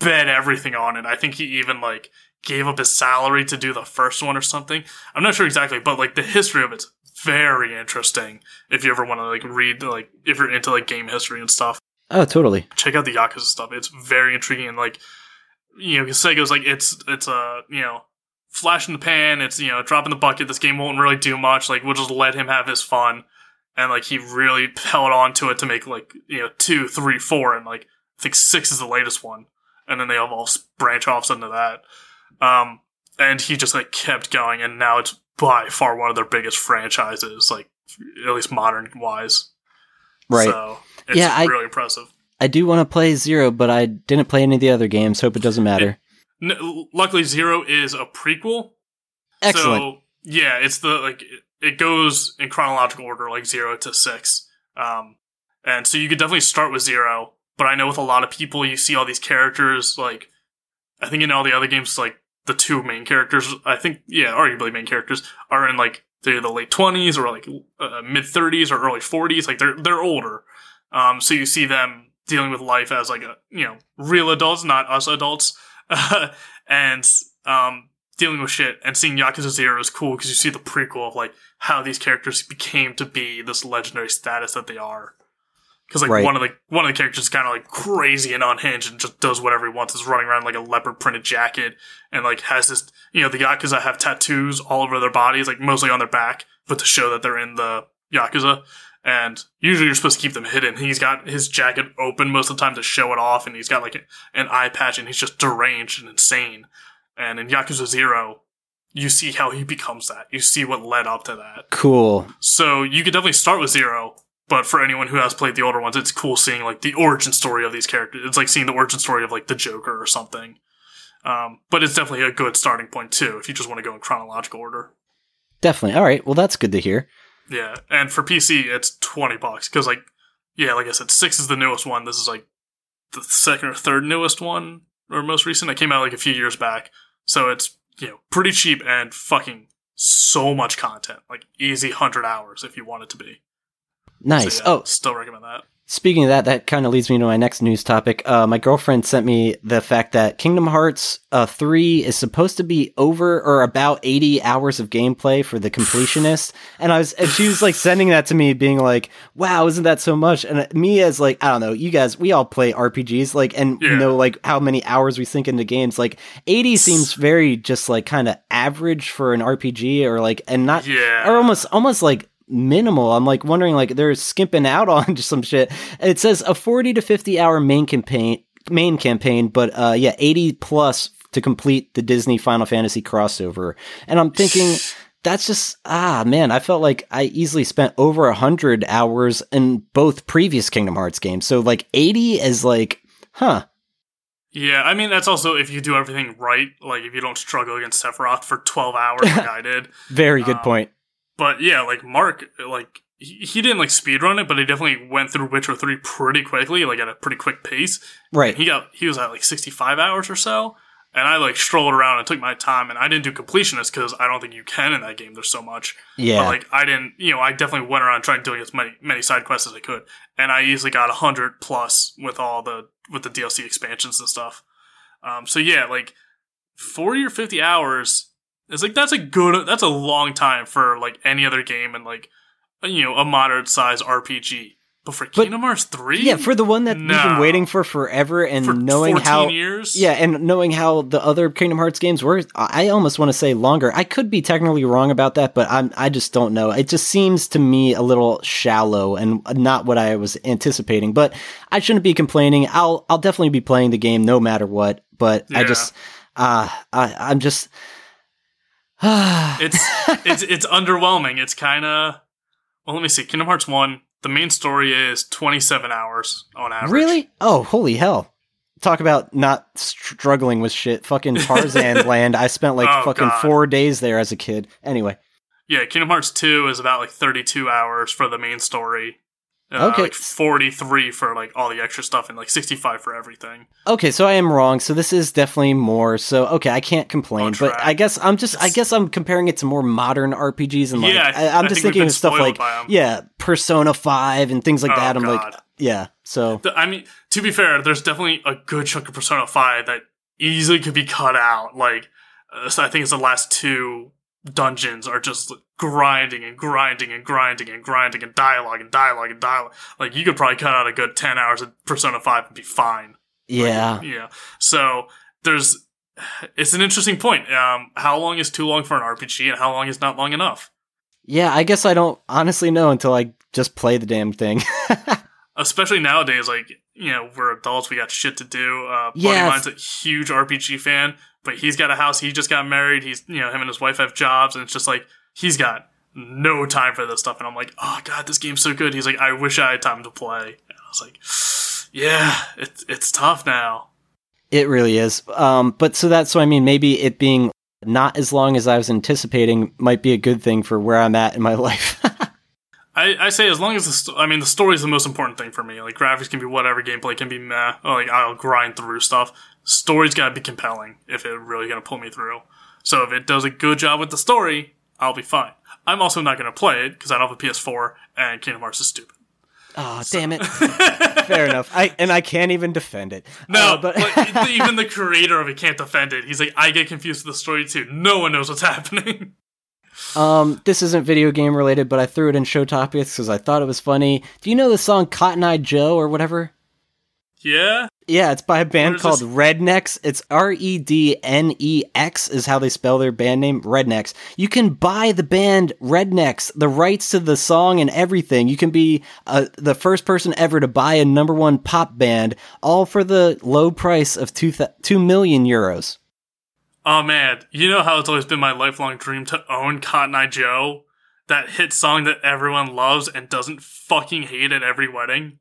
bet everything on it. I think he even like gave up his salary to do the first one or something. I'm not sure exactly, but like the history of it's very interesting. If you ever want to like read like if you're into like game history and stuff Oh, totally. check out the Yakuza stuff. It's very intriguing and like you know, Sega's like it's it's a you know flash in the pan. It's you know drop in the bucket. This game won't really do much. Like we'll just let him have his fun, and like he really held on to it to make like you know two, three, four, and like I think six is the latest one, and then they all branch off into that. Um, and he just like kept going, and now it's by far one of their biggest franchises, like at least modern wise. Right. So it's Yeah, I- really impressive. I do want to play Zero, but I didn't play any of the other games. Hope it doesn't matter. N- luckily, Zero is a prequel. Excellent. So yeah, it's the like it- it goes in chronological order, like zero to six. Um, and so you could definitely start with zero. But I know with a lot of people, you see all these characters. Like I think in all the other games, like the two main characters, I think yeah, arguably main characters are in like they're the late twenties or like uh, mid thirties or early forties. Like they're they're older. Um, so you see them dealing with life as like a you know real adults, not us adults, and um, dealing with shit. And seeing Yakuza Zero is cool because you see the prequel of like how these characters became to be this legendary status that they are. Because like Right. one of the one of the characters is kind of like crazy and unhinged and just does whatever he wants. Is running around like a leopard printed jacket and like has this you know the yakuza have tattoos all over their bodies, like mostly on their back, but to show that they're in the yakuza. And usually you're supposed to keep them hidden. He's got his jacket open most of the time to show it off, and he's got like an eye patch, and he's just deranged and insane. And in Yakuza Zero, you see how he becomes that. You see what led up to that. Cool. So you could definitely start with zero, but for anyone who has played the older ones, it's cool seeing like the origin story of these characters. It's like seeing the origin story of like the Joker or something. Um, but it's definitely a good starting point too if you just want to go in chronological order. Definitely. All right. Well, that's good to hear. Yeah, and for PC, it's twenty bucks because like yeah, like I said, six is the newest one. This is like the second or third newest one or most recent. It came out like a few years back, so it's you know pretty cheap and fucking so much content, like easy hundred hours if you want it to be. Nice. So, yeah, oh, still recommend that. Speaking of that, that kind of leads me to my next news topic. Uh, my girlfriend sent me the fact that Kingdom Hearts uh, 3 is supposed to be over or about 80 hours of gameplay for the completionist. and I was, and she was like sending that to me being like, wow, isn't that so much? And me as like, I don't know, you guys, we all play RPGs, like, and Yeah. know like how many hours we sink into games. Like 80 seems very just like kind of average for an RPG or like, and not, Yeah. or almost almost like minimal. I'm like wondering like they're skimping out on just some shit. It says a 40 to 50 hour main campaign main campaign, but uh yeah, 80 plus to complete the Disney Final Fantasy crossover. And I'm thinking that's just ah man, I felt like I easily spent over a hundred hours in both previous Kingdom Hearts games. So like 80 is like, huh. Yeah, I mean that's also if you do everything right, like if you don't struggle against Sephiroth for twelve hours like I did. Very good Um, point. But yeah, like Mark, like he, he didn't like speedrun it, but he definitely went through Witcher three pretty quickly, like at a pretty quick pace. Right. He got he was at like sixty five hours or so, and I like strolled around and took my time, and I didn't do completionist because I don't think you can in that game. There's so much. Yeah. But like I didn't, you know, I definitely went around trying doing as many many side quests as I could, and I easily got hundred plus with all the with the DLC expansions and stuff. Um, so yeah, like forty or fifty hours is like that's a good, that's a long time for like any other game and like you know a moderate size RPG. But for Kingdom Hearts three, yeah, for the one that we've been waiting for forever and for knowing 14 how years, Yeah, and knowing how the other Kingdom Hearts games were, I almost want to say longer. I could be technically wrong about that, but I'm I just don't know. It just seems to me a little shallow and not what I was anticipating. But I shouldn't be complaining. I'll I'll definitely be playing the game no matter what. But I just uh I I'm just it's it's it's underwhelming. It's kind of well. Let me see. Kingdom Hearts one. The main story is twenty seven hours on average. really oh holy hell. Talk about not struggling with shit. Fucking Tarzan land. I spent like Oh, fucking God. four days there as a kid. Anyway, Yeah, Kingdom Hearts two is about like thirty two hours for the main story. Uh, Okay. like forty three for like all the extra stuff and like sixty five for everything. Okay, so I am wrong. So this is definitely more. So okay, I can't complain. But. I guess I'm just. I guess I'm comparing it to more modern RPGs and like Yeah, I, I'm I just think thinking of stuff like yeah, Persona Five and things like Oh, that. I'm like yeah. So I mean, to be fair, there's definitely a good chunk of Persona Five that easily could be cut out. Like, uh, so I think it's the last two dungeons are just grinding and grinding and grinding and grinding and dialogue and dialogue and dialogue. Like, you could probably cut out a good ten hours of Persona Five and be fine. yeah, Yeah. So there's, it's an interesting point. Um, how long is too long for an RPG, and how long is not long enough? yeah. I guess I don't honestly know until I just play the damn thing. especially nowadays, like you know, we're adults, we got shit to do. Uh, buddy Yeah. of mine's a huge RPG fan, but he's got a house. He just got married. He's you know, him and his wife have jobs, and it's just like he's got no time for this stuff. And I'm like, oh god, this game's so good. He's like, I wish I had time to play. And I was like, yeah, it's it's tough now. it really is. Um, but so that's so I mean maybe it being not as long as I was anticipating might be a good thing for where I'm at in my life. I, I say as long as the sto- I mean the story is the most important thing for me. Like graphics can be whatever, gameplay can be meh. Or, like I'll grind through stuff. Story's got to be compelling if it really gonna pull me through. So if it does a good job with the story, I'll be fine. I'm also not gonna play it because I don't have a PS4 and Kingdom Hearts is stupid. oh damn it. Fair enough. I and I can't even defend it. No, Uh, but but even the creator of it can't defend it. He's like, I get confused with the story too. No one knows what's happening. Um, this isn't video game related, but I threw it in show topics because I thought it was funny. Do you know the song Cotton Eye Joe or whatever? yeah, Yeah, it's by a band called this- Rednex. It's R E D N E X is how they spell their band name, Rednex. You can buy the band Rednex, the rights to the song and everything. You can be uh, the first person ever to buy a number one pop band, all for the low price of two th- two million euros. Oh man, you know how it's always been my lifelong dream to own Cotton Eye Joe, that hit song that everyone loves and doesn't fucking hate at every wedding.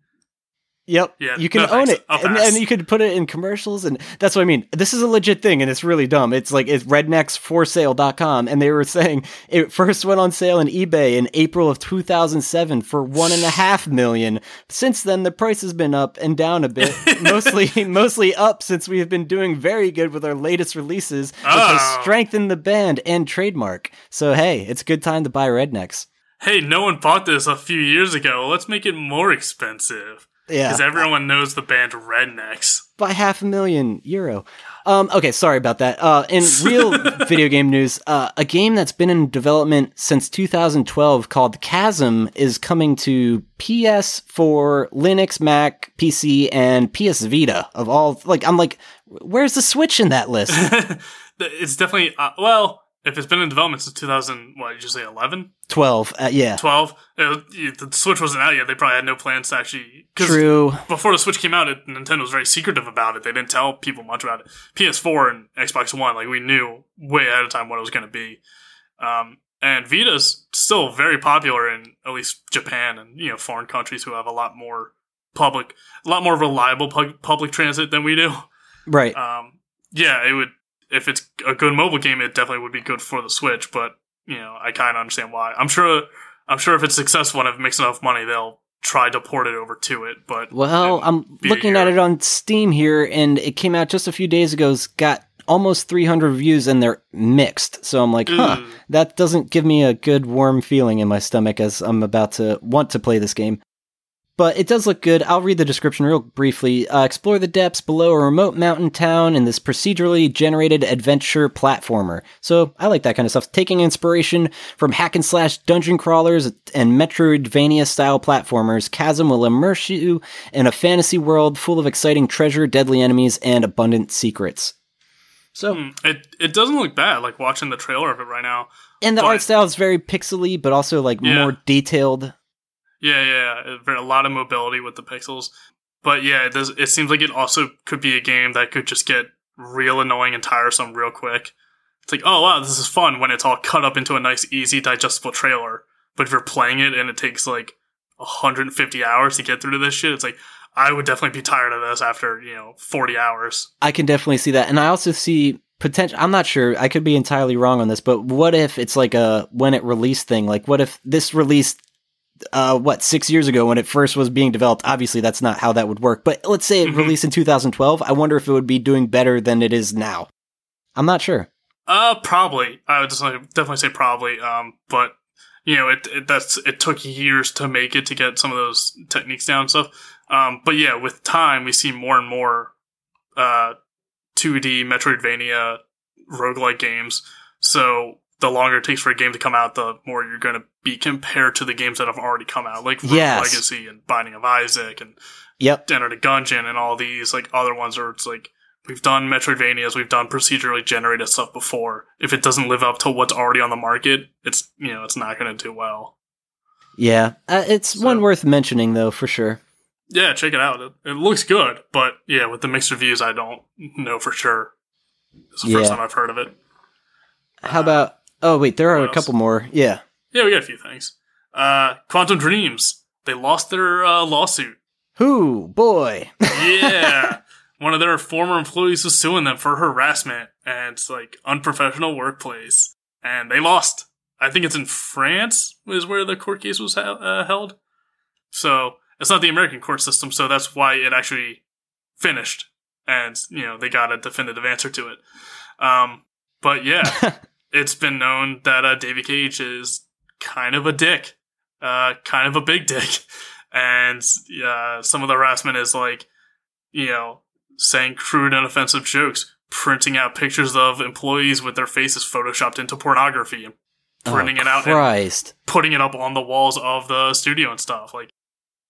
Yep. Yeah, you can no own thanks. it, oh, and, and you could put it in commercials, and that's what I mean. This is a legit thing, and it's really dumb. It's like it's rednexforsale.com, and they were saying it first went on sale in eBay in April of 2007 for one and a half million. Since then, the price has been up and down a bit, mostly mostly up since we have been doing very good with our latest releases, which has Oh. strengthened the band and trademark. So hey, it's a good time to buy Rednex. Hey, no one bought this a few years ago. Let's make it more expensive. Yeah, Because everyone knows the band Rednex. by half a million euro. Um, okay, sorry about that. Uh, in real video game news, uh, a game that's been in development since 2012 called Chasm is coming to PS4 Linux, Mac, PC, and PS Vita. Of all, like, I'm like, where's the Switch in that list? it's definitely, uh, well, if it's been in development since 2000, what, did you say 11? 12. Uh, yeah, 12? Uh, the Switch wasn't out yet. They probably had no plans to actually. true. before the Switch came out, it, Nintendo was very secretive about it. They didn't tell people much about it. PS4 and Xbox One, like we knew way ahead of time what it was going to be. Um, and Vita's still very popular in at least Japan and you know foreign countries who have a lot more public, a lot more reliable pub- public transit than we do. Right. Um, yeah, it would if it's a good mobile game, it definitely would be good for the Switch. But you know, I kind of understand why. I'm sure. I'm sure if it's successful and if it makes enough money, they'll try to port it over to it. But Well, I'm looking at it on Steam here, and it came out just a few days ago. It's got almost 300 reviews, and they're mixed. So I'm like, huh, that doesn't give me a good warm feeling in my stomach as I'm about to want to play this game. But it does look good. I'll read the description real briefly. Uh, explore the depths below a remote mountain town in this procedurally generated adventure platformer. So I like that kind of stuff. Taking inspiration from hack and slash dungeon crawlers and Metroidvania style platformers, Chasm will immerse you in a fantasy world full of exciting treasure, deadly enemies, and abundant secrets. So, Hmm, It it doesn't look bad. Like watching the trailer of it right now. and the but- art style is very pixely, but also like Yeah. more detailed. Yeah, yeah, yeah. A lot of mobility with the pixels. But yeah, it does. It seems like it also could be a game that could just get real annoying and tiresome real quick. It's like, oh wow, this is fun when it's all cut up into a nice, easy, digestible trailer. But if you're playing it and it takes like 150 hours to get through to this shit, it's like I would definitely be tired of this after you know 40 hours. I can definitely see that. And I also see potential. I'm not sure. I could be entirely wrong on this, but what if it's like a when it released thing? Like, what if this released, uh, what, six years ago when it first was being developed? Obviously, that's not how that would work. But let's say it Mhm. released in 2012. I wonder if it would be doing better than it is now. I'm not sure. Uh, probably. I would definitely say probably. Um, but you know, it, it that's it took years to make it to get some of those techniques down and stuff. Um, but yeah, with time, we see more and more uh 2D Metroidvania roguelike games. So the longer it takes for a game to come out, the more you're going to be compared to the games that have already come out, like Yes. Legacy and Binding of Isaac and Yep. Enter the Gungeon and all these like other ones where it's like we've done Metroidvanias, we've done procedurally generated stuff before. If it doesn't live up to what's already on the market, it's you know it's not going to do well. Yeah. Uh, it's So- one worth mentioning, though, for sure. Yeah, check it out. It, it looks good, but yeah, with the mixed reviews, I don't know for sure. It's the first time I've heard of it. How about. Oh, wait, there are a couple more. Yeah. Yeah, we got a few things. Uh, Quantic Dreams. They lost their uh, lawsuit. Who? Boy. Yeah. One of their former employees was suing them for harassment and like unprofessional workplace. And they lost. I think it's in France is where the court case was hel- uh, held. So it's not the American court system, so that's why it actually finished. And, you know, they got a definitive answer to it. Um, but yeah, it's been known that uh, David Cage is kind of a dick, uh, kind of a big dick, and uh, some of the harassment is like, you know, saying crude and offensive jokes, printing out pictures of employees with their faces photoshopped into pornography, and printing oh, it out and Christ. putting it up on the walls of the studio and stuff. Like,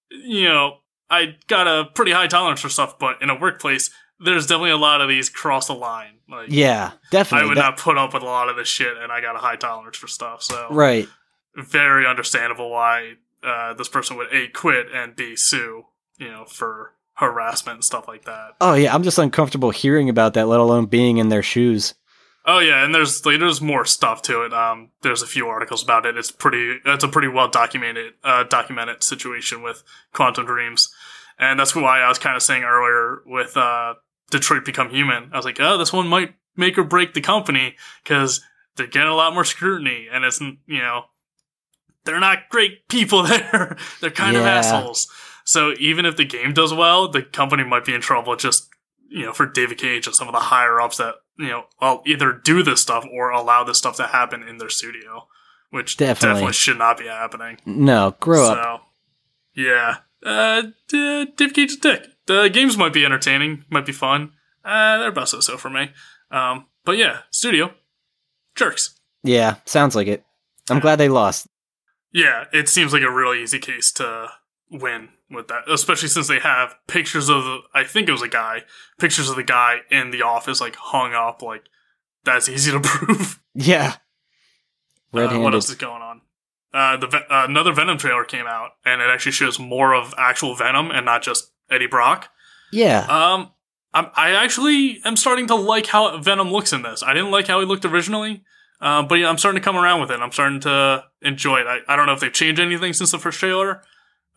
you know, I got a pretty high tolerance for stuff, but in a workplace, there's definitely a lot of these cross the line. Like, Yeah, definitely. I would That- not put up with a lot of this shit, and I got a high tolerance for stuff. So, Right. very understandable why uh, this person would a quit and b sue, you know, for harassment and stuff like that. Oh yeah, I'm just uncomfortable hearing about that, let alone being in their shoes. Oh yeah, and there's like there's more stuff to it. Um, there's a few articles about it. It's pretty. It's a pretty well documented uh, documented situation with Quantic Dreams, and that's why I was kind of saying earlier with uh, Detroit Become Human. I was like, oh, this one might make or break the company because they're getting a lot more scrutiny, and it's you know they're not great people there. they're kind of assholes. So even if the game does well, the company might be in trouble just you know for David Cage and some of the higher ups that you know well either do this stuff or allow this stuff to happen in their studio, which Definitely. definitely, should not be happening. No, grow so up. yeah, uh, David Cage's dick. The games might be entertaining, might be fun. Uh, they're about so so for me. Um, but yeah, studio jerks. Yeah, sounds like it. I'm glad they lost. Yeah, it seems like a really easy case to win with that, especially since they have pictures of the, I think it was a guy, pictures of the guy in the office, like hung up, like that's easy to prove. Yeah. Uh, what else is going on? Uh, the uh, another Venom trailer came out, and it actually shows more of actual Venom and not just Eddie Brock. yeah. Um, I'm, I actually am starting to like how Venom looks in this. I didn't like how he looked originally, uh, but yeah, I'm starting to come around with it. I'm starting to enjoy it. I, I don't know if they've changed anything since the first trailer,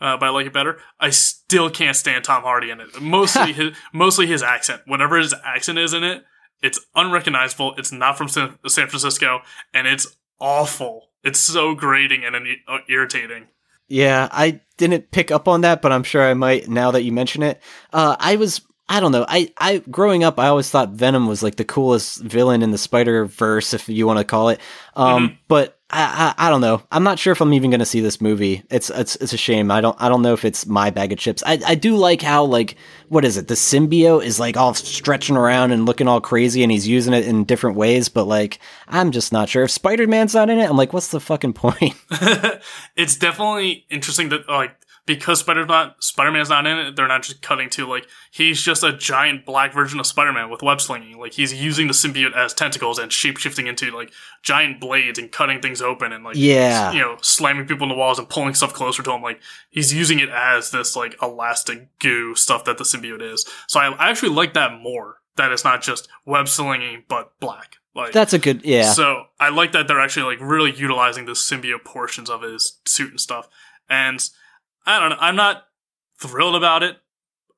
uh, but I like it better. I still can't stand Tom Hardy in it. Mostly his, mostly his accent. Whatever his accent is in it, it's unrecognizable. It's not from San, San Francisco, and it's awful. It's so grating and uh, irritating. Yeah, I didn't pick up on that, but I'm sure I might now that you mention it. Uh, I was, I don't know. I, I, growing up, I always thought Venom was like the coolest villain in the Spider Verse, if you want to call it. Um, but I, I, I don't know. I'm not sure if I'm even going to see this movie. It's, it's, it's a shame. I don't, I don't know if it's my bag of chips. I, I do like how like, what is it? The symbiote is like all stretching around and looking all crazy, and he's using it in different ways. But like, I'm just not sure if Spider Man's not in it. I'm like, what's the fucking point? it's definitely interesting that like because Spider not Spider Man's not in it, they're not just cutting to like he's just a giant black version of Spider Man with web slinging. Like he's using the symbiote as tentacles and shape shifting into like giant blades and cutting things open and like Yeah. you know slamming people in the walls and pulling stuff closer to him. Like he's using it as this like elastic goo stuff that the symbiote is. So I, I actually like that more. That it's not just web slinging but black. Like That's a good, yeah. so I like that they're actually like really utilizing the symbiote portions of his suit and stuff. And I don't know, I'm not thrilled about it.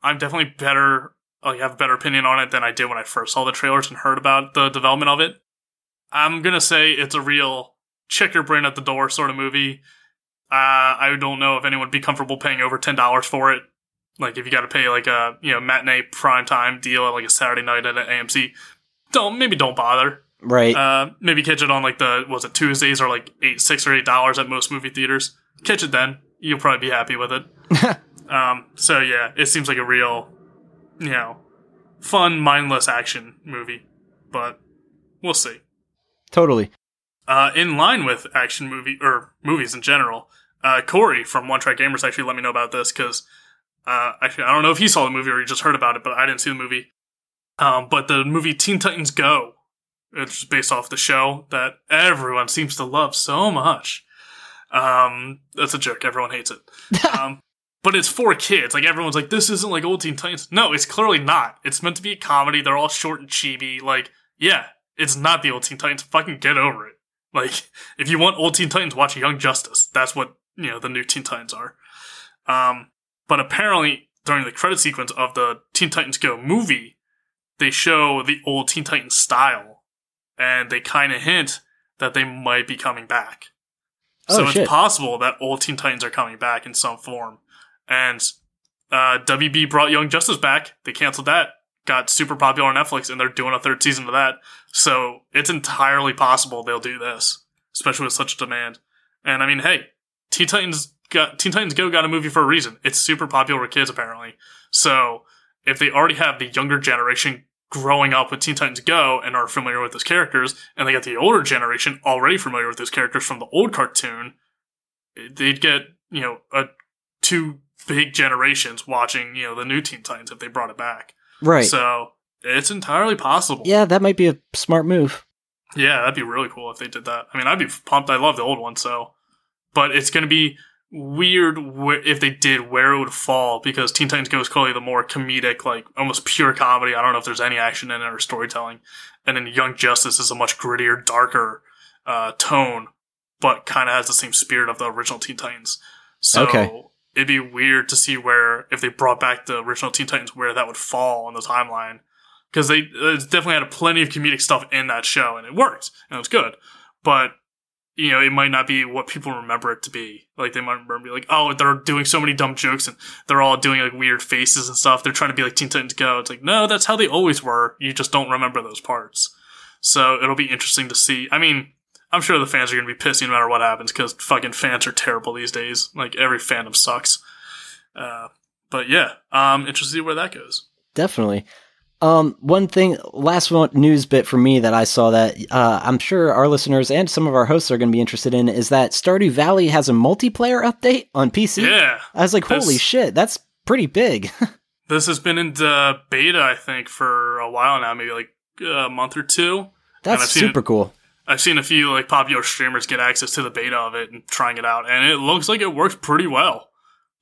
I'm definitely better like have a better opinion on it than I did when I first saw the trailers and heard about the development of it. I'm gonna say it's a real check your brain at the door sort of movie. Uh, I don't know if anyone would be comfortable paying over ten dollars for it. Like if you got to pay like a you know matinee prime time deal at like a Saturday night at an AMC, don't maybe don't bother. right. Uh, maybe catch it on like the was it Tuesdays or like eight, six or eight dollars at most movie theaters. Catch it then. You'll probably be happy with it. um, so yeah, it seems like a real, you know, fun, mindless action movie. But we'll see. totally. Uh, in line with action movie or movies in general, uh, Corey from One Track Gamers actually let me know about this because uh, actually I don't know if he saw the movie or he just heard about it, but I didn't see the movie. Um, but the movie Teen Titans Go, it's based off the show that everyone seems to love so much. Um, that's a joke. Everyone hates it. um, but it's for kids. Like everyone's like, this isn't like old Teen Titans. No, it's clearly not. It's meant to be a comedy. They're all short and chibi. Like, yeah, it's not the old Teen Titans. Fucking get over it. Like, if you want old Teen Titans, watch Young Justice. That's what, you know, the new Teen Titans are. Um, but apparently, during the credit sequence of the Teen Titans Go movie, they show the old Teen Titans style. And they kind of hint that they might be coming back. So Oh, it's shit. possible that old Teen Titans are coming back in some form. And uh, WB brought Young Justice back. They canceled that. Got super popular on Netflix, and they're doing a third season of that. So it's entirely possible they'll do this, especially with such demand. And I mean, hey, Teen Titans got Teen Titans Go got a movie for a reason. It's super popular with kids apparently. So if they already have the younger generation growing up with Teen Titans Go and are familiar with those characters, and they got the older generation already familiar with those characters from the old cartoon, they'd get you know a two big generations watching you know the new Teen Titans if they brought it back. Right. So it's entirely possible. yeah, that might be a smart move. Yeah, that'd be really cool if they did that. I mean, I'd be pumped. I love the old one, so. But it's going to be weird wh- if they did where it would fall because Teen Titans Go is clearly the more comedic, like almost pure comedy. I don't know if there's any action in it or storytelling. And then Young Justice is a much grittier, darker uh, tone, but kind of has the same spirit of the original Teen Titans. So Okay. it'd be weird to see where if they brought back the original Teen Titans, where that would fall on the timeline. Because they uh, definitely had plenty of comedic stuff in that show, and it worked, and it was good. But you know, it might not be what people remember it to be. Like they might remember, like, oh, they're doing so many dumb jokes, and they're all doing like weird faces and stuff. They're trying to be like Teen Titans Go. It's like, no, that's how they always were. You just don't remember those parts. So it'll be interesting to see. I mean, I'm sure the fans are going to be pissed no matter what happens because fucking fans are terrible these days. Like every fandom sucks. Uh, but yeah, um, interested to see where that goes. Definitely. Um, one thing, last one news bit for me that I saw that uh, I'm sure our listeners and some of our hosts are going to be interested in is that Stardew Valley has a multiplayer update on PC. Yeah, I was like, holy shit, that's pretty big. this has been in the beta, I think, for a while now, maybe like a month or two. that's I've it- super cool. I've seen a few like popular streamers get access to the beta of it and trying it out, and it looks like it works pretty well.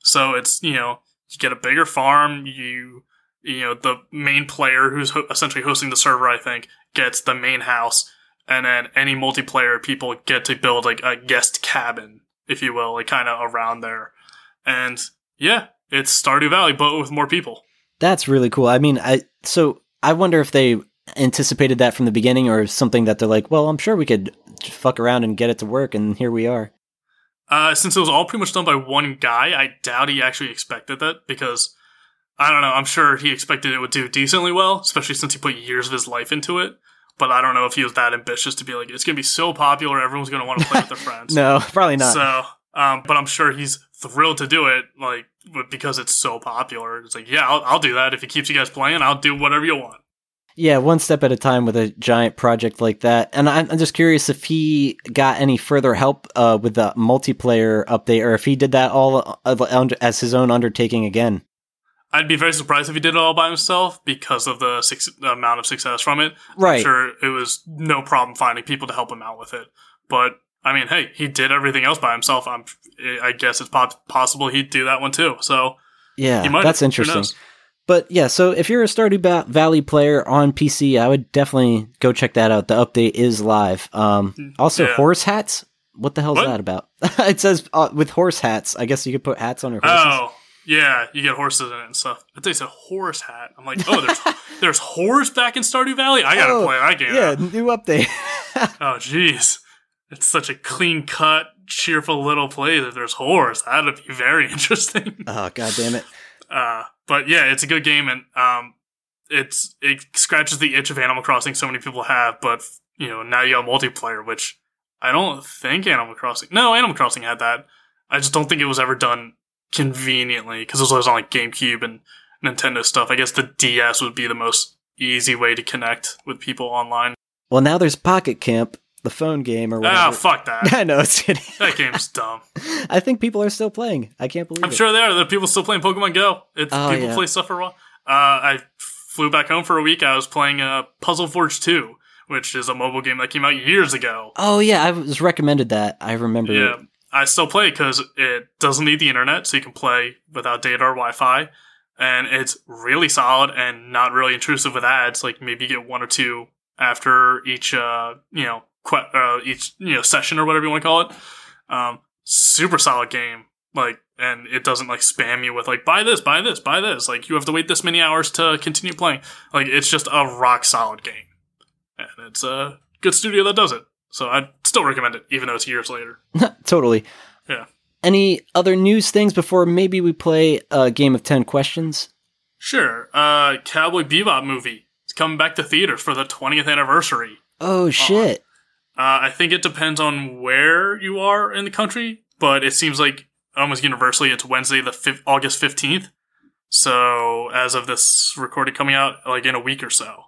So it's you know you get a bigger farm, you you know the main player who's ho- essentially hosting the server, I think, gets the main house, and then any multiplayer people get to build like a guest cabin, if you will, like kind of around there, and yeah, it's Stardew Valley but with more people. That's really cool. I mean, I so I wonder if they anticipated that from the beginning or something that they're like, well, I'm sure we could fuck around and get it to work, and here we are. Uh, since it was all pretty much done by one guy, I doubt he actually expected that because I don't know. I'm sure he expected it would do decently well, especially since he put years of his life into it. But I don't know if he was that ambitious to be like, it's going to be so popular, everyone's going to want to play with their friends. No, probably not. So, um, but I'm sure he's thrilled to do it, like because it's so popular. It's like, yeah, I'll, I'll do that if he keeps you guys playing. I'll do whatever you want. Yeah, one step at a time with a giant project like that. And I'm, I'm just curious if he got any further help uh, with the multiplayer update, or if he did that all uh, as his own undertaking again. I'd be very surprised if he did it all by himself because of the, six, the amount of success from it. Right. I'm sure it was no problem finding people to help him out with it. But I mean, hey, he did everything else by himself. I'm, I guess it's po- possible he'd do that one too. So Yeah, that's interesting. But yeah, so if you're a Stardew ba- Valley player on PC, I would definitely go check that out. The update is live. Um, also, Mm, Yeah. horse hats. What the hell is What? that about? it says uh, with horse hats. I guess you could put hats on your horses. Oh, yeah, you get horses in it and stuff. I think it's a horse hat. I'm like, oh, there's there's horse back in Stardew Valley. I gotta Oh, play that game. yeah, new update. Oh, jeez, it's such a clean cut, cheerful little play that there's horse, that'd be very interesting. oh god damn it. Uh, but yeah, it's a good game, and um, it's it scratches the itch of Animal Crossing so many people have. But you know, now you got multiplayer, which I don't think Animal Crossing. No, Animal Crossing had that. I just don't think it was ever done conveniently because it was always on like GameCube and Nintendo stuff. I guess the DS would be the most easy way to connect with people online. Well, now there's Pocket Camp, the phone game or whatever. Ah, fuck that. I know it's kidding. that game's dumb. I think people are still playing. I can't believe I'm it. sure they are. There are people still playing Pokemon Go. It's Oh, people yeah. play stuff for a while. Uh, I flew back home for a week. I was playing uh, Puzzle Forge 2, which is a mobile game that came out years ago. Oh yeah, I was recommended that. I remember. Yeah, I still play because it doesn't need the internet, so you can play without data or Wi-Fi, and it's really solid and not really intrusive with ads. Like maybe you get one or two after each, uh, you know, que- uh, each you know session or whatever you want to call it. Um, super solid game. Like, and it doesn't like spam you with like buy this, buy this, buy this. Like you have to wait this many hours to continue playing. Like it's just a rock solid game, and it's a good studio that does it. So I'd still recommend it, even though it's years later. totally. Yeah. Any other news things before maybe we play a game of 10 questions? Sure. Uh, Cowboy Bebop movie. It's coming back to theaters for the 20th anniversary. Oh shit. Uh, I think it depends on where you are in the country, but it seems like almost universally it's Wednesday, the fif- August 15th. So as of this recording coming out, like in a week or so.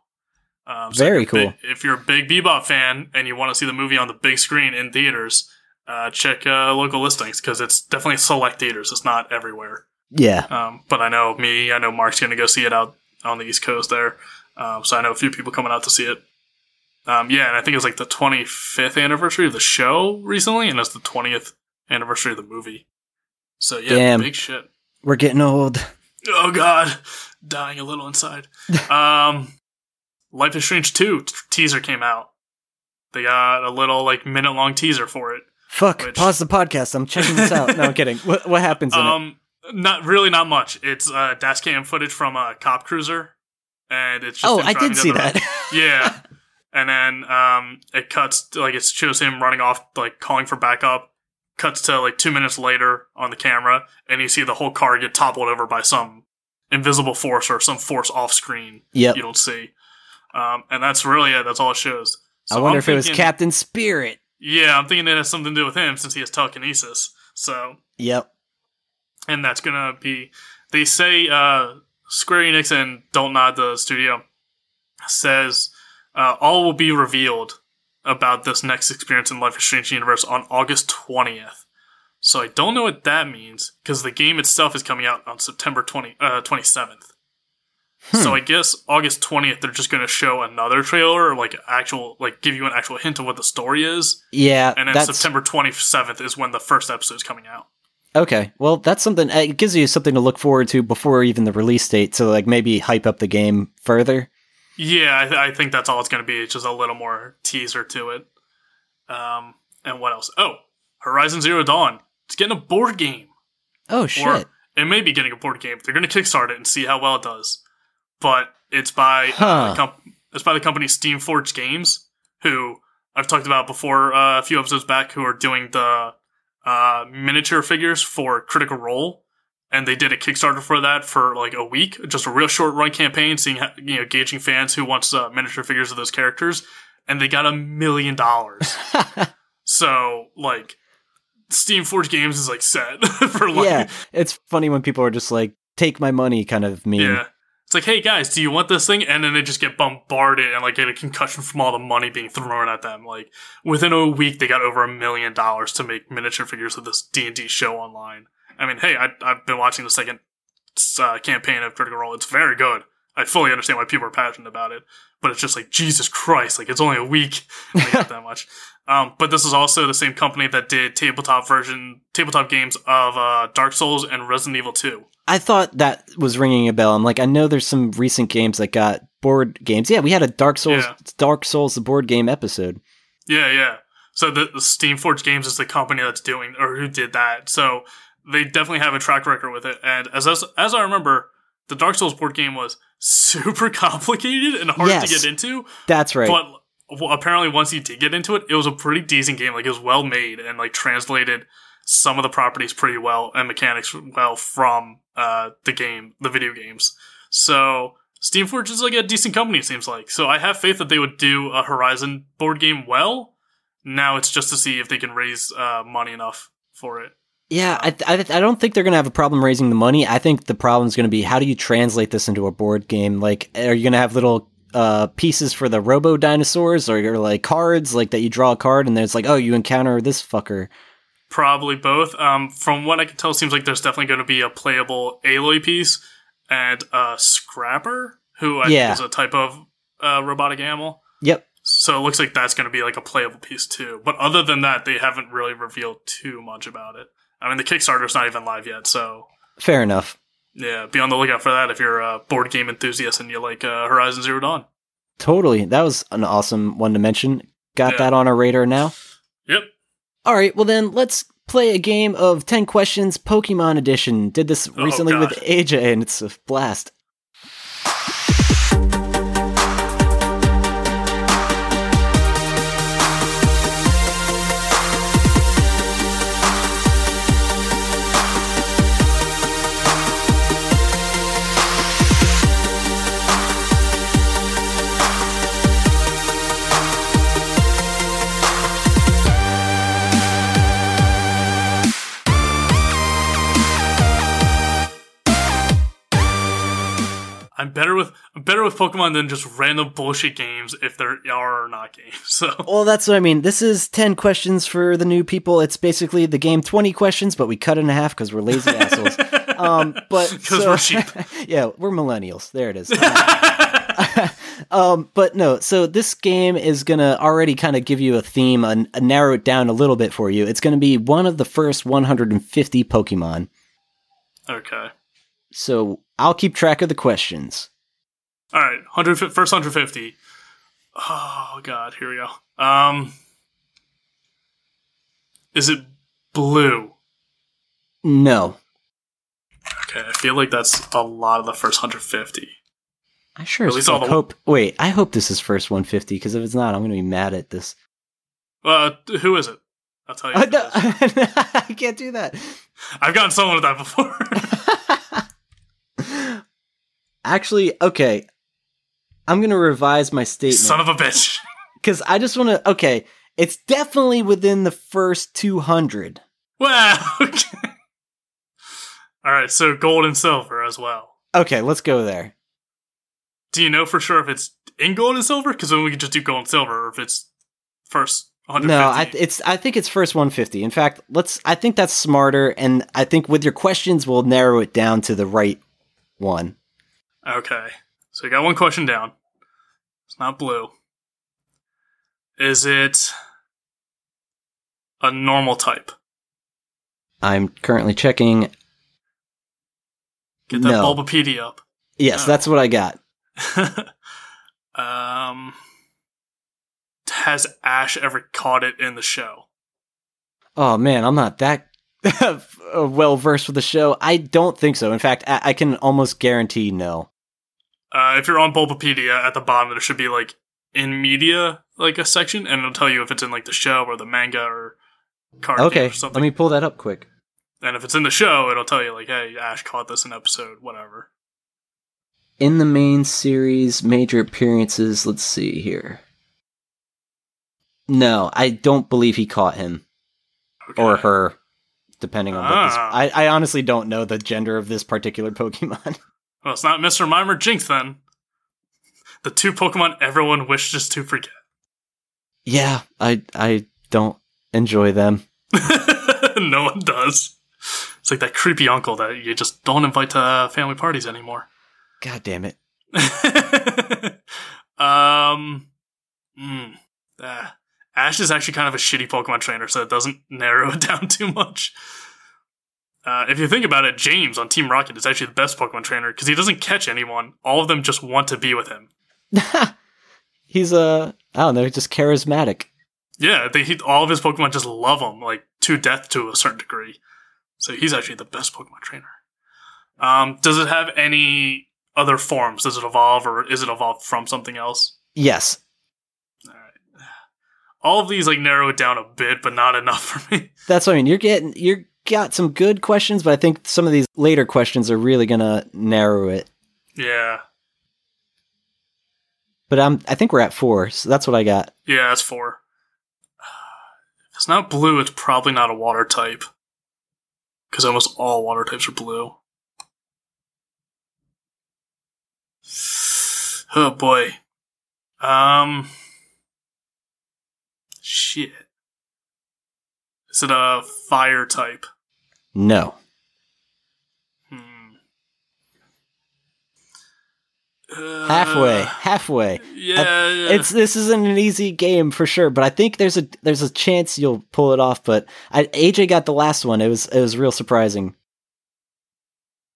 Um, so Very if cool. big- if you're a big Bebop fan and you want to see the movie on the big screen in theaters, uh, check uh, local listings because it's definitely select theaters. It's not everywhere. Yeah. Um, but I know me, I know Mark's going to go see it out on the East Coast there. Um, so I know a few people coming out to see it. Um, yeah, and I think it's like the 25th anniversary of the show recently, and it's the 20th anniversary of the movie. So yeah, Damn. big shit. We're getting old. Oh god, dying a little inside. um, Life is Strange two t- teaser came out. They got a little like minute long teaser for it. Fuck. Which- Pause the podcast. I'm checking this out. No, I'm kidding. What, what happens in it? Um, not really, not much. It's uh, dash cam footage from a cop cruiser, and it's just Oh, I did see that. yeah, and then um, it cuts like it shows him running off, like calling for backup. Cuts to like two minutes later on the camera, and you see the whole car get toppled over by some invisible force or some force off screen Yeah, you don't see. Um, and that's really it. That's all it shows. I wonder I'm if it was Captain Spirit. Yeah, I'm thinking it has something to do with him since he has telekinesis. So Yep. and that's gonna be they say uh Square Enix and Don't Nod the studio says uh, all will be revealed about this next experience in Life is Strange universe on August 20th. So I don't know what that means because the game itself is coming out on September 20 uh, 27th. So I guess August 20th they're just going to show another trailer or like actual like give you an actual hint of what the story is Yeah. and then that's September 27th is when the first episode is coming out. okay. Well, that's something. uh, It gives you something to look forward to before even the release date. So like maybe hype up the game further. Yeah, I, th- I think that's all it's going to be. It's just a little more teaser to it. Um, and what else? Oh, Horizon Zero Dawn. It's getting a board game. Oh shit. Or it may be getting a board game. They're going to kickstart it and see how well it does. But it's by uh, Huh. the comp- it's by the company Steamforged Games, who I've talked about before uh, a few episodes back, who are doing the uh, miniature figures for Critical Role. And they did a Kickstarter for that for like a week, just a real short run campaign, seeing how, you know gauging fans who wants uh, miniature figures of those characters, and they got a million dollars. So like, Steam Forge Games is like set for like yeah. It's funny when people are just like, "Take my money," kind of meme. Yeah. It's like, hey guys, do you want this thing? And then they just get bombarded and like get a concussion from all the money being thrown at them. Like within a week, they got over a million dollars to make miniature figures of this D and D show online. I mean, hey, I, I've been watching the second uh, campaign of Critical Role. It's very good. I fully understand why people are passionate about it, but it's just like Jesus Christ, like it's only a week and they got that much. Um, but this is also the same company that did tabletop version, tabletop games of uh, Dark Souls and Resident Evil Two. I thought that was ringing a bell. I'm like, I know there's some recent games that got board games. Yeah, we had a Dark Souls, Yeah. Dark Souls, the board game episode. Yeah, yeah. So the, the Steamforged Games is the company that's doing or who did that. So they definitely have a track record with it. And as as, as I remember, the Dark Souls board game was super complicated and hard Yes. to get into. That's right. But well, apparently, once you did get into it, it was a pretty decent game. Like it was well made and like translated some of the properties pretty well and mechanics well from uh, the game, the video games. So Steam Steamforge is like a decent company. It seems like. So I have faith that they would do a Horizon board game well. Now it's just to see if they can raise uh, money enough for it. Yeah, I, I, I don't think they're going to have a problem raising the money. I think the problem is going to be how do you translate this into a board game? Like, are you going to have little uh, pieces for the robo dinosaurs or like cards, like that you draw a card and then it's like, oh, you encounter this fucker? Probably both. Um, from what I can tell, it seems like there's definitely going to be a playable Aloy piece and a Scrapper, who I Yeah. think is a type of uh, robotic animal. Yep. So it looks like that's going to be like a playable piece too. But other than that, they haven't really revealed too much about it. I mean, the Kickstarter's not even live yet, so Fair enough. yeah, be on the lookout for that if you're a board game enthusiast and you like uh, Horizon Zero Dawn. Totally. That was an awesome one to mention. Got Yeah. that on our radar now. Yep. All right, well then let's play a game of 10 questions Pokemon edition. Did this Oh, recently with AJ and it's a blast. I'm better with I'm better with Pokemon than just random bullshit games if there are not games. So Well, that's what I mean. This is 10 questions for the new people. It's basically the game 20 questions, but we cut it in half because we're lazy assholes. Um, but so- we're sheep. yeah, we're millennials. There it is. Um, but no, so this game is gonna already kind of give you a theme and uh, narrow it down a little bit for you. It's gonna be one of the first 150 Pokemon. Okay. So I'll keep track of the questions. All right, first hundred fifty. Oh God, here we go. Um, is it blue? No, Okay, I feel like that's a lot of the first hundred fifty. I sure At least all the- hope. Wait, I hope this is first 150 because if it's not, I'm gonna be mad at this. Uh, who is it? I'll tell you. It is. I can't do that. I've gotten someone with that before. Actually, okay. I'm gonna revise my statement. Son of a bitch. because I just want to. Okay, it's definitely within the first 200. Wow. Okay. All right, so gold and silver as well. Okay, let's go there. Do you know for sure if it's in gold and silver? Because then we could just do gold and silver, or if it's first 150. No, I it's I think it's first 150. In fact, let's. I think that's smarter, and I think with your questions, we'll narrow it down to the right one. Okay. So you got one question down. It's not blue. Is it a normal type? I'm currently checking. Get that No. Bulbapedia up. Yes, Oh. that's what I got. um, has Ash ever caught it in the show? Oh man, I'm not that well versed with the show. I don't think so. In fact, I, I can almost guarantee no. Uh, if you're on Bulbapedia, at the bottom there should be like in media, like a section, and it'll tell you if it's in like the show or the manga or card Okay, or something. let me pull that up quick. and if it's in the show, it'll tell you like, hey, Ash caught this in episode whatever. in the main series major appearances let's see here no i don't believe he caught him Okay. or her depending on what this Ah. I, I honestly don't know the gender of this particular pokemon Well, it's not Mr. Mime or Jynx then. The two Pokemon everyone wishes to forget. yeah i i don't enjoy them no one does. It's like that creepy uncle that you just don't invite to family parties anymore. god damn it um, mm, ah. Ash is actually kind of a shitty Pokemon trainer, so it doesn't narrow it down too much. Uh, if you think about it, James on Team Rocket is actually the best Pokemon trainer because he doesn't catch anyone. All of them just want to be with him. he's uh, i don't know just charismatic Yeah, they, he, all of his Pokemon just love him, like to death to a certain degree. So he's actually the best Pokemon trainer. Um, does it have any other forms? Does it evolve, or is it evolved from something else? yes All right. All of these like narrow it down a bit, but not enough for me. that's what i mean you're getting you're got some good questions but i think some of these later questions are really gonna narrow it Yeah, but i'm i think we're at four so that's what i got yeah, that's four. If it's not blue, it's probably not a water type, because almost all water types are blue. Oh boy. Um. Shit. Is it a fire type? No Hmm. Uh, halfway halfway Yeah. yeah. it's this isn't an easy game for sure, but I think there's a there's a chance you'll pull it off. But I, AJ got the last one. It was it was real surprising.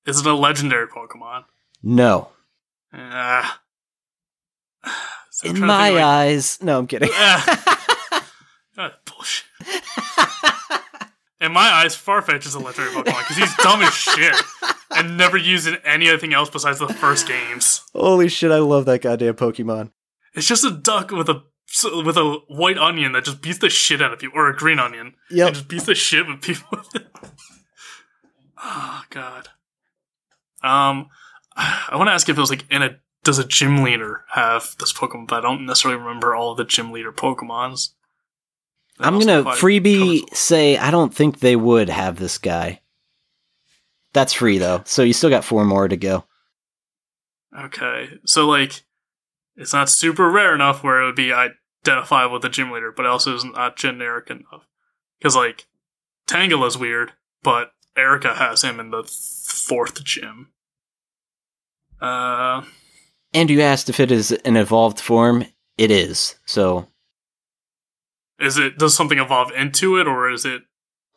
Is it a legendary Pokemon? No, Ah. So in my like- eyes, no, I'm kidding. Ah, bullshit. In my eyes, Farfetch is a legendary Pokemon because he's dumb as shit and never used in anything else besides the first games. Holy shit, I love that goddamn Pokemon. It's just a duck with a with a white onion that just beats the shit out of people, or a green onion. Yeah, just beats the shit with people. oh god. Um, I want to ask if it was like in a does a gym leader have this Pokemon? But I don't necessarily remember all of the gym leader Pokemons. I'm gonna freebie say I don't think they would have this guy. That's free though, so you still got four more to go. Okay, so like, it's not super rare enough where it would be identifiable with the gym leader, but it also is not generic enough. Because like, Tangela is weird, but Erika has him in the fourth gym. Uh, And you asked if it is an evolved form. It is. So Is it does something evolve into it, or is it?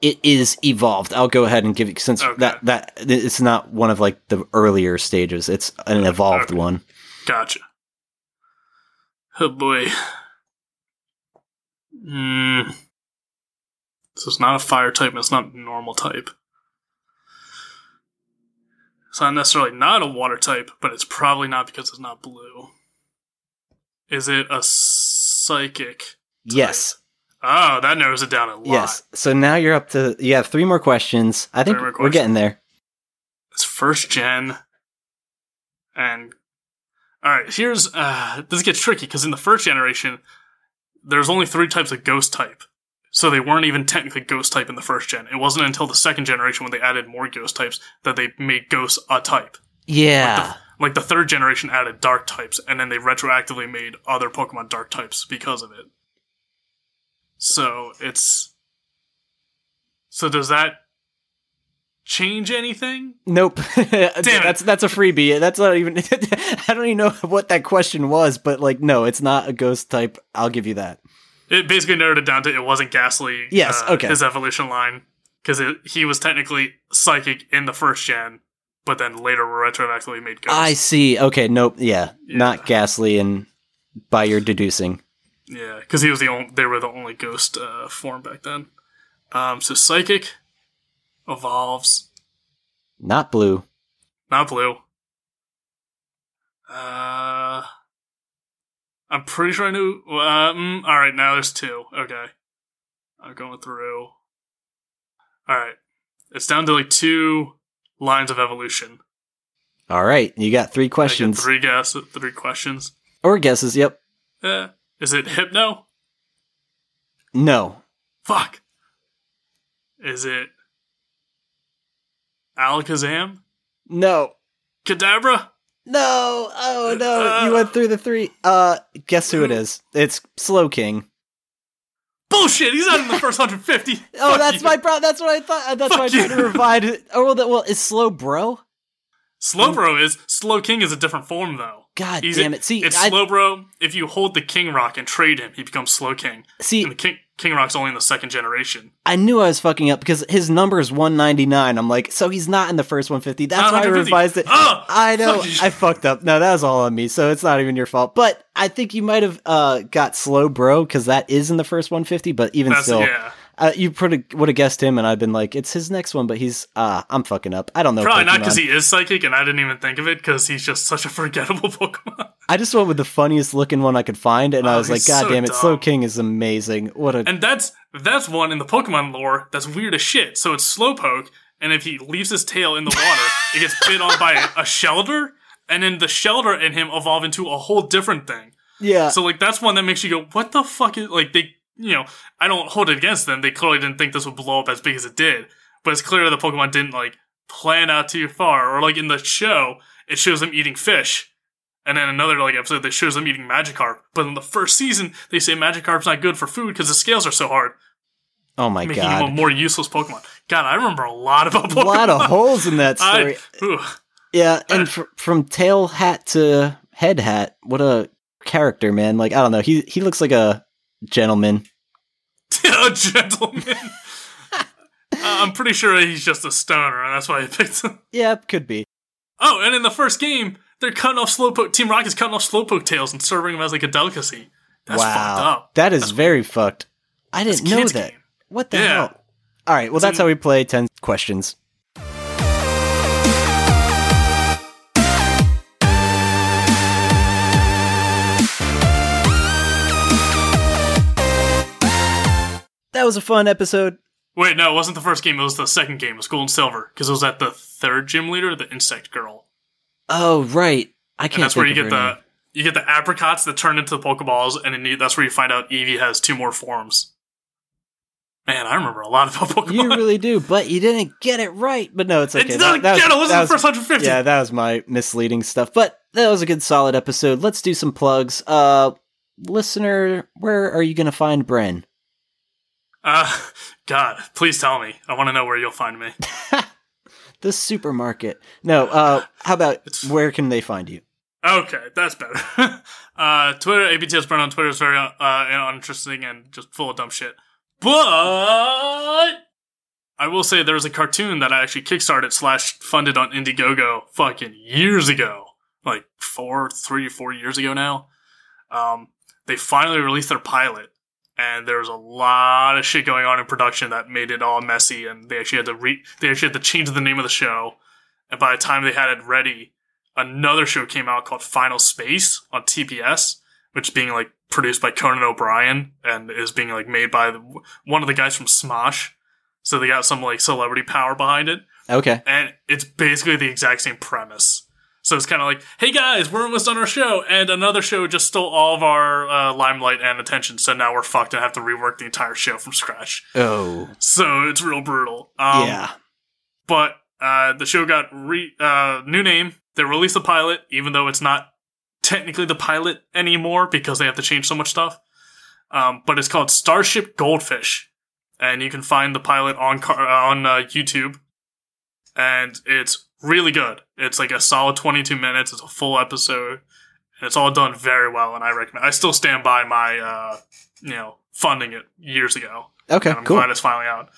it is evolved. I'll go ahead and give you since Okay. that that it's not one of like the earlier stages. It's an evolved Okay. one. Gotcha. Oh boy. Hmm. So it's not a fire type. and It's not a normal type. It's not necessarily not a water type, but it's probably not because it's not blue. Is it a psychic? Yes. Oh, that narrows it down a lot. Yes. So now you're up to you have three more questions. I think more we're getting there. It's first gen, and all right. Here's uh, this gets tricky because in the first generation, there's only three types of ghost type, so they weren't even technically ghost type in the first gen. It wasn't until the second generation when they added more ghost types that they made ghosts a type. Yeah. Like the third generation added dark types, and then they retroactively made other Pokemon dark types because of it. So it's so does that change anything? Nope. Damn that's that's a freebie. That's not even. I don't even know what that question was, but like, no, it's not a ghost type. I'll give you that. It basically narrowed it down to it wasn't Gastly. Yes, uh, okay. His evolution line because he was technically psychic in the first gen, but then later retroactively made ghost. I see. Okay. Nope. Yeah. Yeah. Not Gastly, and by your deducing. Yeah, because he was the only. They were the only ghost uh, form back then. Um, so psychic evolves, Not blue. not blue. Uh, I'm pretty sure I knew. Uh, mm, all right, now there's two. Okay, I'm going through. All right, it's down to like two lines of evolution. All right. You got three questions three guess, three questions. or guesses. Yep. Eh, is it Hypno? No. Fuck. Is it Alakazam? No. Kadabra? No. Oh no. you uh, went through the three. Uh, guess who it uh, is? It's Slowking. Bullshit! He's not in the first 150. Oh, Fuck that's you. my pro. That's what I thought. Uh, that's why I Fuck tried to revive it. Oh, well, that, well, is Slow Bro? Slowbro is Slowking is a different form though. God He's damn it! See, it's I, Slowbro. If you hold the King Rock and trade him, he becomes Slowking. see, And the King King Rock's only in the second generation. I knew I was fucking up because his number is 199. I'm like, so he's not in the first 150. That's why I revised it. Oh, I know. I fucked up. No, that was all on me. So it's not even your fault. But I think you might have uh, got Slowbro, because that is in the first 150. But even That's still, yeah. Uh, you would have guessed him, and I'd been like, it's his next one. But he's, uh, I'm fucking up. I don't know. Probably not because he is psychic, and I didn't even think of it because he's just such a forgettable Pokemon. I just went with the funniest looking one I could find, and I Oh, was like, God so damn it, Slowking is amazing. What a And that's that's one in the Pokemon lore that's weird as shit. So it's Slowpoke, and if he leaves his tail in the water, it gets bit on by a, a Shelder, and then the Shelder and him evolve into a whole different thing. yeah. So like that's one that makes you go, what the fuck is like they you know, I don't hold it against them. They clearly didn't think this would blow up as big as it did. But it's clear the Pokemon didn't like plan out too far. Or like in the show, it shows them eating fish. And then another like episode that shows them eating Magikarp. But in the first season, they say Magikarp's not good for food because the scales are so hard, oh my god! making God. him a more useless Pokemon. God, I remember a lot about a lot of holes in that story. I. Yeah, and uh, fr- from tail hat to head hat, what a character, man! Like I don't know, he he looks like a gentleman. A gentleman. Uh, I'm pretty sure he's just a stoner, and that's why I picked him. Yeah, could be. Oh, and in the first game, they're cutting off Slowpoke. Team Rocket's cutting off Slowpoke tails and serving them as like a delicacy. That's wow, fucked up. that is That's- very fucked. I didn't know that. game. What the Yeah. hell? All right, well It's that's in- how we play ten questions. That was a fun episode. Wait, no, it wasn't the first game. It was the second game. It was Gold and Silver because it was at the third gym leader, the Insect Girl, Oh right, I can't. that's where you get the name. you get the apricots that turn into the Pokeballs, and then you, that's where you find out Eevee has two more forms. Man, I remember a lot about Pokemon. You really do, but you didn't get it right. But no, it's okay. it's not That- that was- It wasn't the first 150. Yeah, that was my misleading stuff. But that was a good solid episode. Let's do some plugs. Uh listener, where are you gonna find Bren? Uh, God, please tell me. I want to know where you'll find me. the supermarket. No, uh how about It's- where can they find you? Okay, that's better. uh, Twitter, ABTS Burn on Twitter is very uh, uninteresting and just full of dumb shit. But I will say there was a cartoon that I actually kickstarted slash funded on Indiegogo fucking years ago, like four, three, four years ago now. Um, they finally released their pilot, and there was a lot of shit going on in production that made it all messy, and they actually had to re- they actually had to change the name of the show, and by the time they had it ready, another show came out called Final Space on TBS, which is being like produced by Conan O'Brien and is being like made by the, one of the guys from Smosh. So they got some like celebrity power behind it, Okay. and it's basically the exact same premise. So it's kind of like, hey guys, we're almost on our show, and another show just stole all of our uh, limelight and attention. So now we're fucked and have to rework the entire show from scratch. Oh. So it's real brutal. Um, yeah. but uh, the show got re- uh, new name. They released the pilot, even though it's not technically the pilot anymore because they have to change so much stuff. Um, but it's called Starship Goldfish, and you can find the pilot on car- on uh, YouTube, and it's really good. It's like a solid twenty two minutes. It's a full episode, and it's all done very well. And I recommend. I still stand by my uh, you know funding it years ago. Okay. And I'm Cool. glad it's finally out.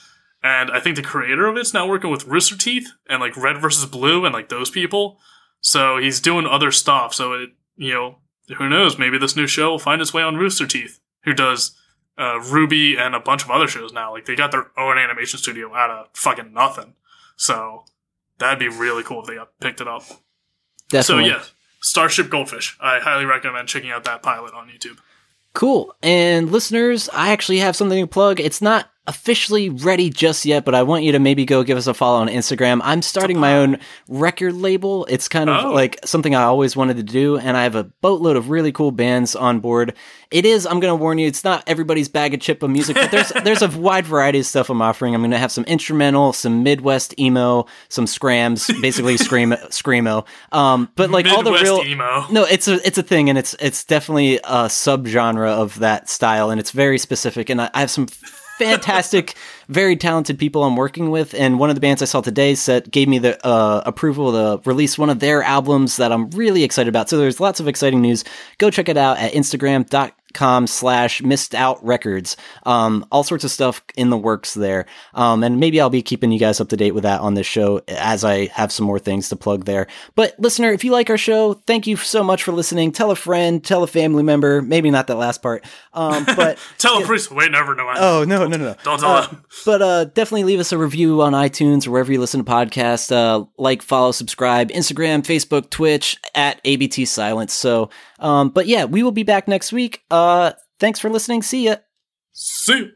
And I think the creator of it's now working with Rooster Teeth and like Red versus Blue and like those people. So he's doing other stuff. So it, you know, who knows? Maybe this new show will find its way on Rooster Teeth, who does uh, RWBY and a bunch of other shows now. Like they got their own animation studio out of fucking nothing. So that'd be really cool if they picked it up. Definitely. So yeah, Starship Goldfish. I highly recommend checking out that pilot on YouTube. Cool. And listeners, I actually have something to plug. It's not officially ready just yet, but I want you to maybe go give us a follow on Instagram. I'm starting my own record label. It's kind of Oh. like something I always wanted to do, and I have a boatload of really cool bands on board. It is, I'm going to warn you, it's not everybody's bag of chip of music, but there's there's a wide variety of stuff I'm offering. I'm going to have some instrumental, some Midwest emo, some skramz, basically scream screamo. Um, but like all the real emo. no, it's a it's a thing, and it's it's definitely a subgenre of that style, and it's very specific. And I, I have some fantastic, very talented people I'm working with, and one of the bands I saw today said gave me the uh, approval to release one of their albums that I'm really excited about. So there's lots of exciting news. Go check it out at Instagram.com slash missed out records. Um, all sorts of stuff in the works there. Um, and maybe I'll be keeping you guys up to date with that on this show as I have some more things to plug there. But listener, if you like our show, thank you so much for listening. Tell a friend, tell a family member, maybe not that last part. Um, but Tell a priest. Wait, never know. Oh no, no, no, no! Don't tell Uh, them. But uh, definitely leave us a review on iTunes or wherever you listen to podcasts. Uh, like, follow, subscribe, Instagram, Facebook, Twitch at ABT Silence. So, um, but yeah, we will be back next week. Uh, Uh, thanks for listening. See ya. See.